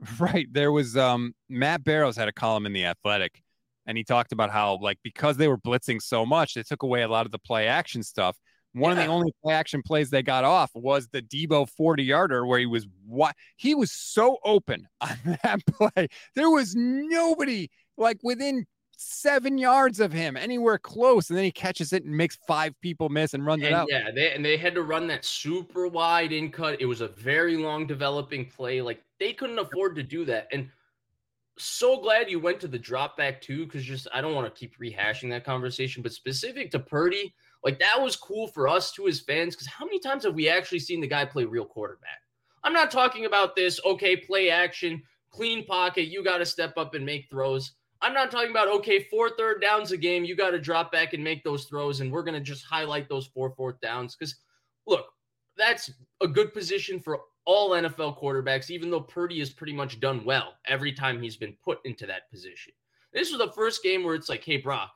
Right. There was um, Matt Barrows had a column in The Athletic, and he talked about how, like, because they were blitzing so much, they took away a lot of the play action stuff. One yeah. of the only play action plays they got off was the Deebo 40 yarder where he was what he was so open on that play. There was nobody like within seven yards of him anywhere close. And then he catches it and makes five people miss and runs and it out. Yeah, they and they had to run that super wide in cut. It was a very long developing play. Like they couldn't afford to do that. And so glad you went to the drop back too, because just I don't want to keep rehashing that conversation, but specific to Purdy, like that was cool for us too as fans because how many times have we actually seen the guy play real quarterback? I'm not talking about this, okay, play action, clean pocket, you got to step up and make throws. I'm not talking about, okay, four third downs a game, you got to drop back and make those throws, and we're going to just highlight those four fourth downs. Because look, that's a good position for all NFL quarterbacks, even though Purdy has pretty much done well every time he's been put into that position. This was the first game where it's like, hey, Brock,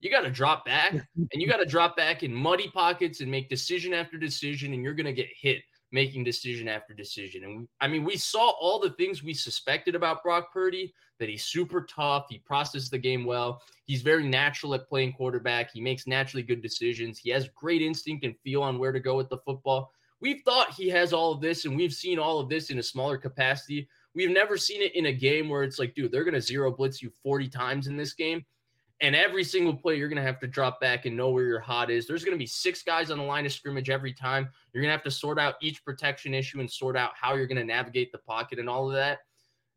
you got to drop back and you got to drop back in muddy pockets and make decision after decision, and you're going to get hit making decision after decision. And I mean, we saw all the things we suspected about Brock Purdy that he's super tough. He processes the game well. He's very natural at playing quarterback. He makes naturally good decisions. He has great instinct and feel on where to go with the football. We've thought he has all of this, and we've seen all of this in a smaller capacity. We've never seen it in a game where it's like, dude, they're going to zero blitz you 40 times in this game. And every single play, you're going to have to drop back and know where your hot is. There's going to be six guys on the line of scrimmage every time. You're going to have to sort out each protection issue and sort out how you're going to navigate the pocket and all of that.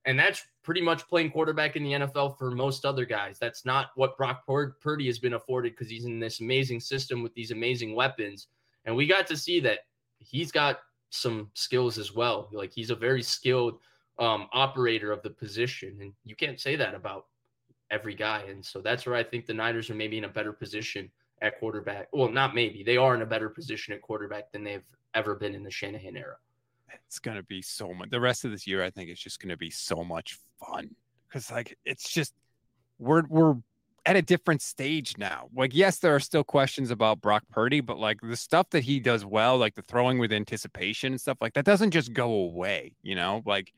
And that's pretty much playing quarterback in the NFL for most other guys. That's not what Brock Purdy has been afforded because he's in this amazing system with these amazing weapons. And we got to see that he's got some skills as well. Like he's a very skilled um, operator of the position. And you can't say that about every guy. And so that's where I think the Niners are maybe in a better position at quarterback. Well, not maybe. They are in a better position at quarterback than they've ever been in the Shanahan era. It's going to be so much. The rest of this year, I think it's just going to be so much fun because, like, it's just we're we're at a different stage now. Like, yes, there are still questions about Brock Purdy, but like the stuff that he does well, like the throwing with anticipation and stuff like that, doesn't just go away. You know, like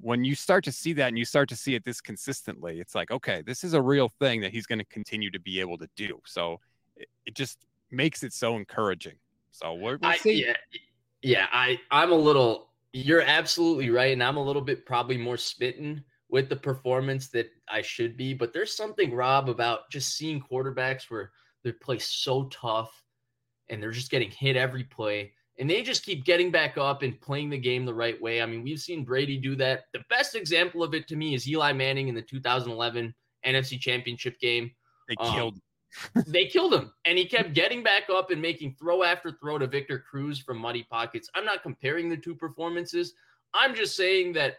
when you start to see that and you start to see it this consistently, it's like, okay, this is a real thing that he's going to continue to be able to do. So it, it just makes it so encouraging. So we'll, we'll see. Yeah, yeah, I I'm a little. You're absolutely right, and I'm a little bit probably more smitten with the performance that I should be. But there's something, Rob, about just seeing quarterbacks where they play so tough and they're just getting hit every play and they just keep getting back up and playing the game the right way. I mean, we've seen Brady do that. The best example of it to me is Eli Manning in the 2011 NFC Championship game. They um, killed. they killed him, and he kept getting back up and making throw after throw to Victor Cruz from muddy pockets. I'm not comparing the two performances. I'm just saying that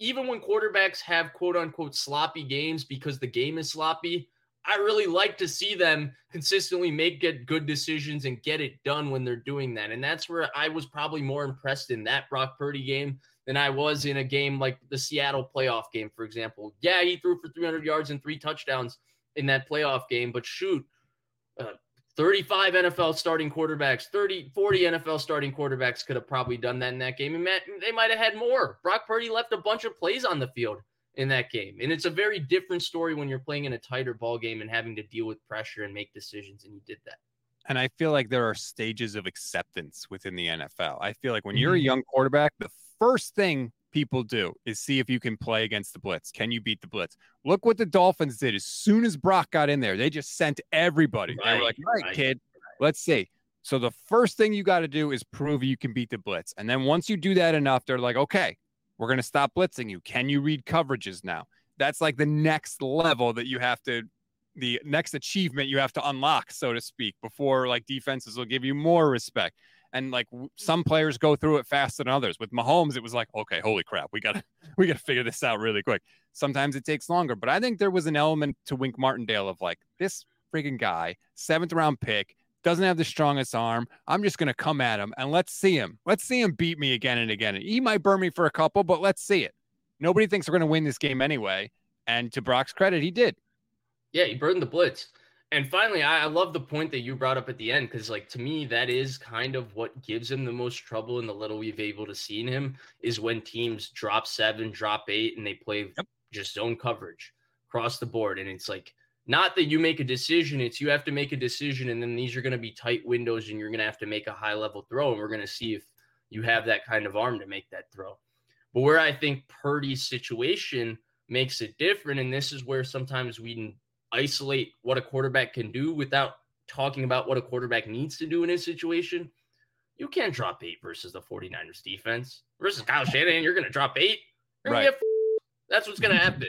even when quarterbacks have quote unquote sloppy games because the game is sloppy, I really like to see them consistently make get good decisions and get it done when they're doing that. And that's where I was probably more impressed in that Brock Purdy game than I was in a game like the Seattle playoff game, for example. Yeah, he threw for 300 yards and three touchdowns in that playoff game, but shoot, uh, 35 NFL starting quarterbacks, 30, 40 NFL starting quarterbacks could have probably done that in that game. And they might have had more. Brock Purdy left a bunch of plays on the field in that game. And it's a very different story when you're playing in a tighter ball game and having to deal with pressure and make decisions. And you did that. And I feel like there are stages of acceptance within the NFL. I feel like when you're a mm-hmm. young quarterback, the first thing people do is see if you can play against the blitz. Can you beat the blitz? Look what the Dolphins did as soon as Brock got in there. They just sent everybody. Right, they were like, right, right, kid, let's see. So the first thing you got to do is prove you can beat the blitz. And then once you do that enough, they're like, okay, we're going to stop blitzing you. Can you read coverages now? That's like the next level that you have to, the next achievement you have to unlock, so to speak, before like defenses will give you more respect. And like some players go through it faster than others. With Mahomes, it was like, okay, holy crap, we gotta we gotta figure this out really quick. Sometimes it takes longer, but I think there was an element to Wink Martindale of like this freaking guy, seventh round pick, doesn't have the strongest arm. I'm just going to come at him and let's see him. Let's see him beat me again and again. He might burn me for a couple, but let's see it. Nobody thinks we're going to win this game anyway. And to Brock's credit, he did. Yeah, he burned the blitz. And finally, I, I love the point that you brought up at the end because, like, to me, that is kind of what gives him the most trouble in the little we've able to see in him is when teams drop seven, drop eight, and they play yep. just zone coverage across the board. And it's like, not that you make a decision, it's you have to make a decision, and then these are going to be tight windows, and you're going to have to make a high level throw, and we're going to see if you have that kind of arm to make that throw. But where I think Purdy's situation makes it different, and this is where sometimes we isolate what a quarterback can do without talking about what a quarterback needs to do in his situation. You can't drop eight versus the 49ers defense. Versus Kyle Shanahan, you're going to drop eight. Right. Get, that's what's going to happen.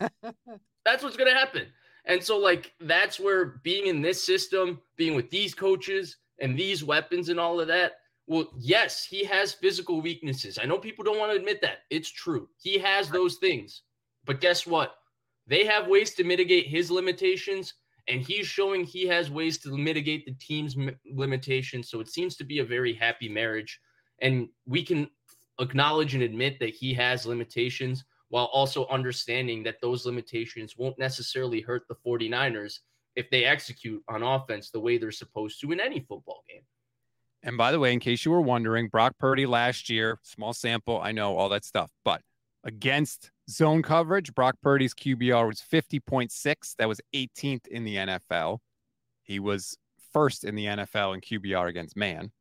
that's what's going to happen. And so, like, that's where being in this system, being with these coaches and these weapons and all of that. Well, yes, he has physical weaknesses. I know people don't want to admit that. It's true. He has those things. But guess what? They have ways to mitigate his limitations, and he's showing he has ways to mitigate the team's limitations. So it seems to be a very happy marriage. And we can acknowledge and admit that he has limitations while also understanding that those limitations won't necessarily hurt the 49ers if they execute on offense the way they're supposed to in any football game. And by the way, in case you were wondering, Brock Purdy last year, small sample, I know all that stuff, but against zone coverage, Brock Purdy's QBR was 50.6. That was 18th in the NFL. He was first in the NFL in QBR against man.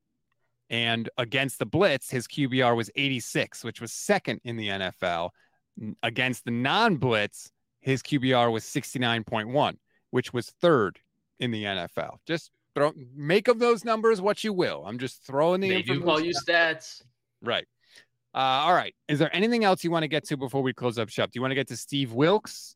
And against the blitz, his QBR was 86, which was second in the NFL against the non blitz, his QBR was 69.1, which was third in the NFL. Just throw make of those numbers what you will. I'm just throwing the they do call you stats. Right. Uh, all right. Is there anything else you want to get to before we close up shop? Do you want to get to Steve Wilks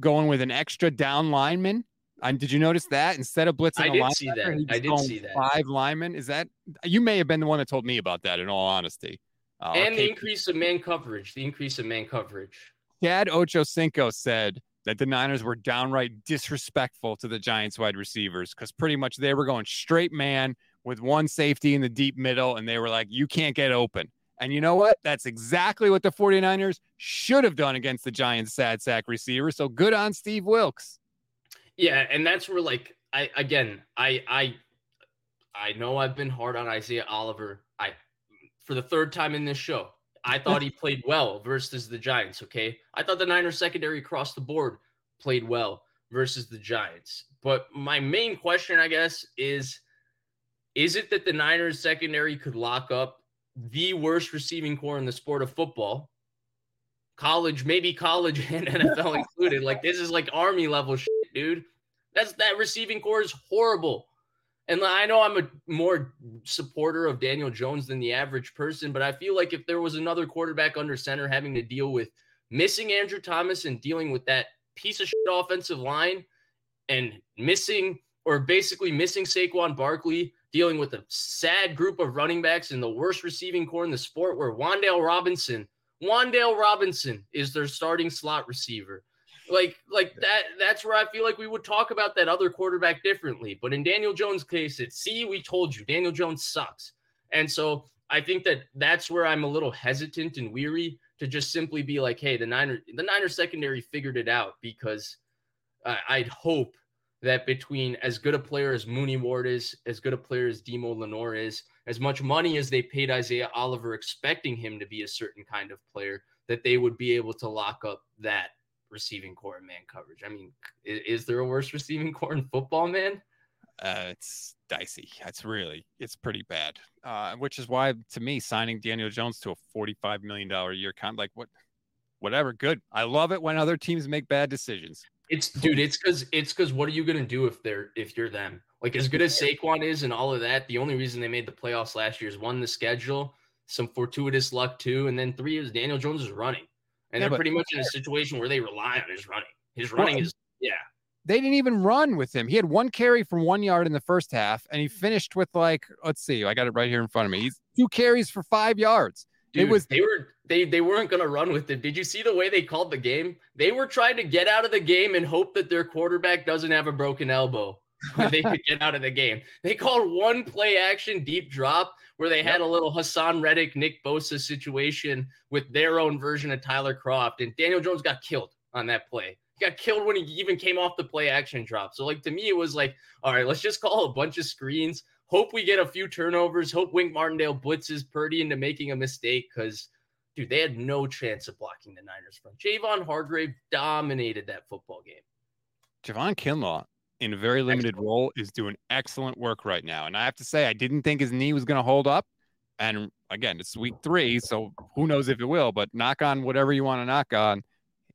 going with an extra down lineman? And did you notice that instead of blitzing I a did see that. I did see that. Five linemen. Is that you may have been the one that told me about that? In all honesty, uh, and the increase of man coverage. The increase of man coverage. Chad Ochocinco said that the Niners were downright disrespectful to the Giants wide receivers because pretty much they were going straight man with one safety in the deep middle, and they were like, you can't get open. And you know what? That's exactly what the 49ers should have done against the Giants sad sack receiver. So good on Steve Wilks. Yeah, and that's where like I again I I I know I've been hard on Isaiah Oliver. For the third time in this show. I thought he played well versus the Giants. Okay. I thought the Niners secondary across the board played well versus the Giants. But my main question, I guess, is is it that the Niners secondary could lock up the worst receiving core in the sport of football? College, maybe college and NFL included. Like this is like army level shit, dude. That's that receiving core is horrible. And I know I'm a more supporter of Daniel Jones than the average person, but I feel like if there was another quarterback under center having to deal with missing Andrew Thomas and dealing with that piece of shit offensive line and missing or basically missing Saquon Barkley, dealing with a sad group of running backs and the worst receiving core in the sport where Wan'Dale Robinson, Wan'Dale Robinson is their starting slot receiver. Like, like that, that's where I feel like we would talk about that other quarterback differently. But in Daniel Jones' case, it's see, we told you, Daniel Jones sucks. And so I think that that's where I'm a little hesitant and weary to just simply be like, hey, the Niner, the Niner secondary figured it out because uh, I'd hope that between as good a player as Mooney Ward is, as good a player as Demo Lenoir is, as much money as they paid Isaiah Oliver, expecting him to be a certain kind of player, that they would be able to lock up that receiving core and man coverage. I mean, is, is there a worse receiving core in football, man? Uh, it's dicey. It's really, it's pretty bad. Uh, which is why, to me, signing Daniel Jones to a forty-five million dollar year kind of like what, whatever. Good. I love it when other teams make bad decisions. It's dude. It's because it's because what are you gonna do if they're if you're them? Like as good as Saquon is and all of that, the only reason they made the playoffs last year is one the schedule, some fortuitous luck too, and then three is Daniel Jones is running and yeah, they're pretty much in a situation where they rely on his running. His running well, is yeah. They didn't even run with him. He had one carry from one yard in the first half, and he mm-hmm. finished with like, let's see, I got it right here in front of me. He's two carries for five yards. Dude, it was they were they they weren't gonna run with him. Did you see the way they called the game? They were trying to get out of the game and hope that their quarterback doesn't have a broken elbow. they could get out of the game. They called one play action deep drop where they had a little Haason Reddick, Nick Bosa situation with their own version of Tyler Kroft. and Daniel Jones got killed on that play. He got killed when he even came off the play action drop. So, like to me, it was like, all right, let's just call a bunch of screens. Hope we get a few turnovers. Hope Wink Martindale blitzes Purdy into making a mistake because, dude, they had no chance of blocking the Niners front. Javon Hargrave dominated that football game. Javon Kinlaw in a very limited excellent. role is doing excellent work right now. And I have to say, I didn't think his knee was going to hold up. And again, it's week three, so who knows if it will, but knock on whatever you want to knock on.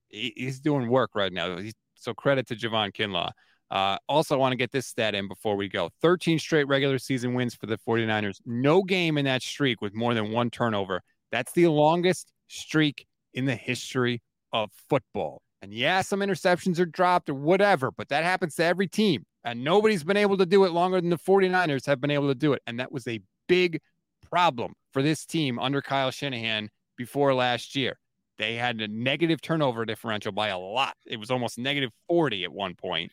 he's doing work right now. so credit to Javon Kinlaw. Uh, also, want to get this stat in before we go 13 straight regular season wins for the 49ers. No game in that streak with more than one turnover. That's the longest streak in the history of football. And yeah, some interceptions are dropped or whatever, but that happens to every team. And nobody's been able to do it longer than the 49ers have been able to do it. And that was a big problem for this team under Kyle Shanahan before last year. They had a negative turnover differential by a lot. It was almost negative 40 at one point.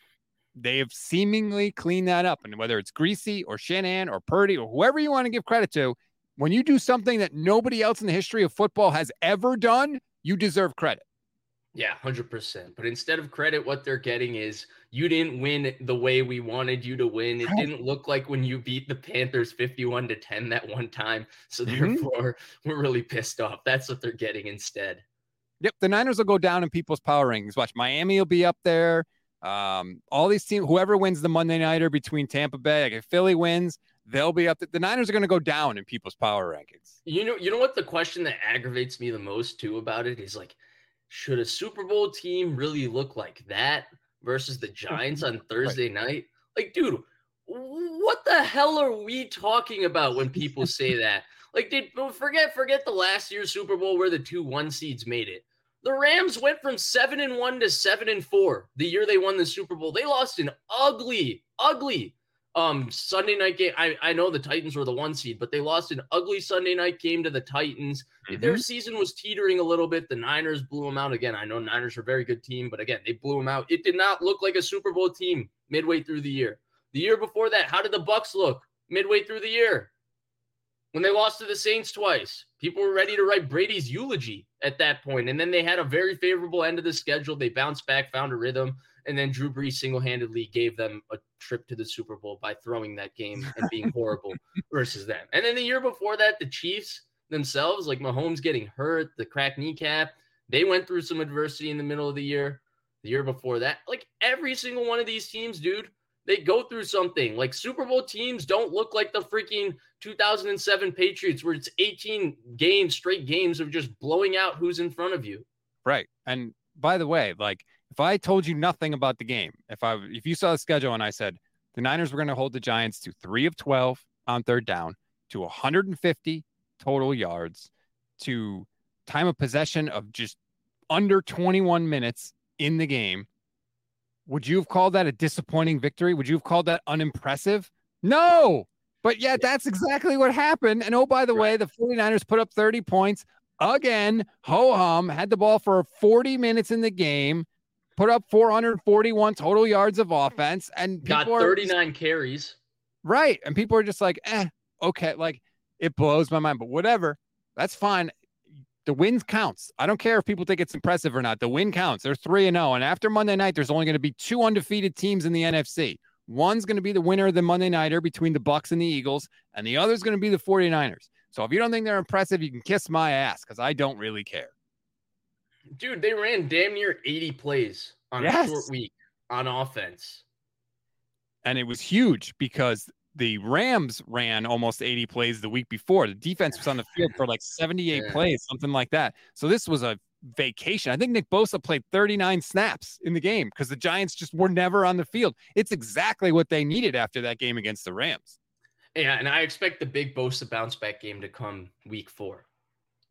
They have seemingly cleaned that up. And whether it's Greasy or Shanahan or Purdy or whoever you want to give credit to, when you do something that nobody else in the history of football has ever done, you deserve credit. Yeah, 100%. But instead of credit, what they're getting is you didn't win the way we wanted you to win. It didn't look like when you beat the Panthers 51 to 10 that one time. So mm-hmm. therefore, we're really pissed off. That's what they're getting instead. Yep. The Niners will go down in people's power rings. Watch Miami will be up there. Um, all these teams, whoever wins the Monday Nighter between Tampa Bay, like if Philly wins, they'll be up. The Niners are going to go down in people's power rankings. You know, you know what the question that aggravates me the most too about it is like, should a Super Bowl team really look like that versus the Giants on Thursday right. night? Like, dude, what the hell are we talking about when people say that? Like, did forget forget the last year's Super Bowl where the two one seeds made it. The Rams went from seven and one to seven and four the year they won the Super Bowl. They lost an ugly, ugly um Sunday night game. I, I know the Titans were the one seed, but they lost an ugly Sunday night game to the Titans. Mm-hmm. Their season was teetering a little bit. The Niners blew them out again. I know Niners are a very good team, but again, they blew them out. It did not look like a Super Bowl team midway through the year. The year before that, how did the Bucs look midway through the year? When they lost to the Saints twice, people were ready to write Brady's eulogy at that point. And then they had a very favorable end of the schedule. They bounced back, found a rhythm. And then Drew Brees single handedly gave them a trip to the Super Bowl by throwing that game and being horrible versus them. And then the year before that, the Chiefs themselves, like Mahomes getting hurt, the cracked kneecap, they went through some adversity in the middle of the year. The year before that, like every single one of these teams, dude, they go through something. Like Super Bowl teams don't look like the freaking 2007 Patriots, where it's 18 games, straight games of just blowing out who's in front of you. Right. And by the way, like if I told you nothing about the game, if I if you saw the schedule and I said the Niners were going to hold the Giants to three of 12 on third down, to 150 total yards, to time of possession of just under 21 minutes in the game, would you have called that a disappointing victory? Would you have called that unimpressive? No. But yeah, that's exactly what happened. And oh, by the way, the 49ers put up 30 points again. Ho hum had the ball for 40 minutes in the game, put up 441 total yards of offense, and got 39 just, carries. Right. And people are just like, eh, okay. Like it blows my mind, but whatever. That's fine the win counts. I don't care if people think it's impressive or not. The win counts. They're 3 and 0 and after Monday night there's only going to be two undefeated teams in the NFC. One's going to be the winner of the Monday nighter between the Bucs and the Eagles and the other's going to be the 49ers. So if you don't think they're impressive, you can kiss my ass cuz I don't really care. Dude, they ran damn near 80 plays on yes. a short week on offense. And it was huge because the Rams ran almost 80 plays the week before. The defense was on the field for like 78 yeah. plays, something like that. So this was a vacation. I think Nick Bosa played 39 snaps in the game because the Giants just were never on the field. It's exactly what they needed after that game against the Rams. Yeah, and I expect the big Bosa bounce back game to come week four.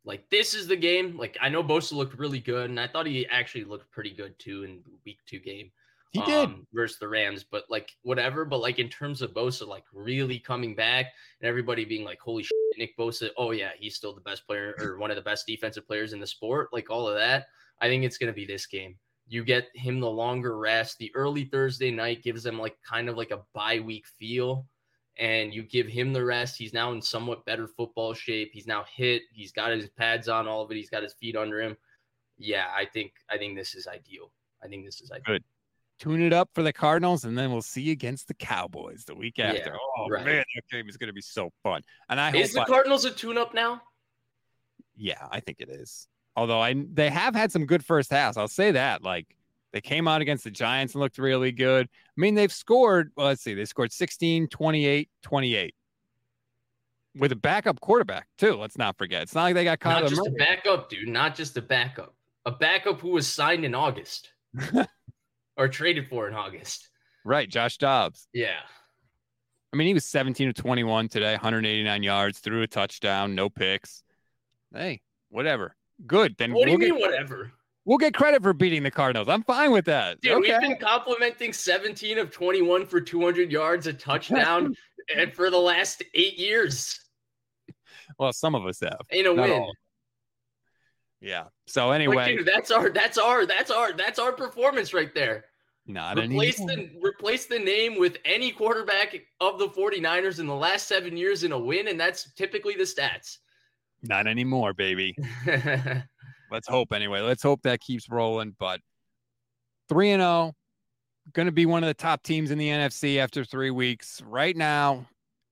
Like this is the game. Like I know Bosa looked really good, and I thought he actually looked pretty good too in week two game. He did um, versus the Rams, but like whatever. But like in terms of Bosa, like really coming back and everybody being like, "Holy shit, Nick Bosa! Oh yeah, he's still the best player or one of the best defensive players in the sport." Like all of that, I think it's gonna be this game. You get him the longer rest. The early Thursday night gives them like kind of like a bye week feel, and you give him the rest. He's now in somewhat better football shape. He's now hit. He's got his pads on, all of it. He's got his feet under him. Yeah, I think I think this is ideal. I think this is ideal. Good tune it up for the Cardinals, and then we'll see you against the Cowboys the week after. Yeah, oh right. man, that game is going to be so fun. And I is the I, Cardinals a tune up now? Yeah, I think it is. Although I they have had some good first halves, I'll say that. Like they came out against the Giants and looked really good. I mean, they've scored. Well, let's see, they scored 16, 28, 28 with a backup quarterback too. Let's not forget. It's not like they got caught. Not just a backup, dude. Not just a backup. A backup who was signed in August. or traded for in August. Right, Josh Dobbs. Yeah. I mean, he was 17 to 21 today, 189 yards, threw a touchdown, no picks. Hey, whatever. Good. Then what do you mean, whatever? We'll get credit for beating the Cardinals. I'm fine with that. Dude, okay. we've been complimenting 17 of 21 for 200 yards, a touchdown, and for the last eight years. Well, some of us have. In a Not win. All. Yeah. So anyway, dude, that's our that's our that's our that's our performance right there. Not replace anymore. the replace the name with any quarterback of the 49ers in the last 7 years in a win and that's typically the stats. Not anymore, baby. Let's hope anyway. Let's hope that keeps rolling, but 3 and 0 going to be one of the top teams in the NFC after 3 weeks. Right now,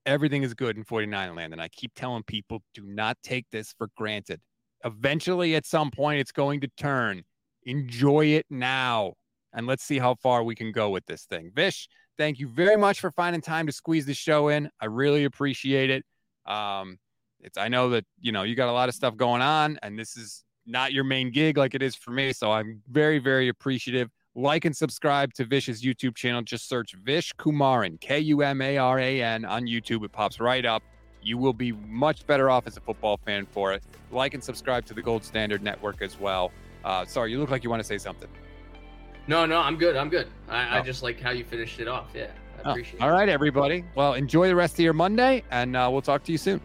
everything is good in 49 land and I keep telling people do not take this for granted. Eventually, at some point, it's going to turn. Enjoy it now. And let's see how far we can go with this thing. Vish, thank you very much for finding time to squeeze the show in. I really appreciate it. Um, it's I know that you know you got a lot of stuff going on, and this is not your main gig like it is for me. So I'm very, very appreciative. Like and subscribe to Vish's YouTube channel. Just search Vish Kumaran, K U M A R A N, on YouTube. It pops right up. You will be much better off as a football fan for it. Like and subscribe to the Gold Standard Network as well. Uh, sorry, you look like you want to say something. No, no, I'm good. I'm good. I, oh. I just like how you finished it off. Yeah, I oh. appreciate All it. right, everybody. Well, enjoy the rest of your Monday, and uh, we'll talk to you soon.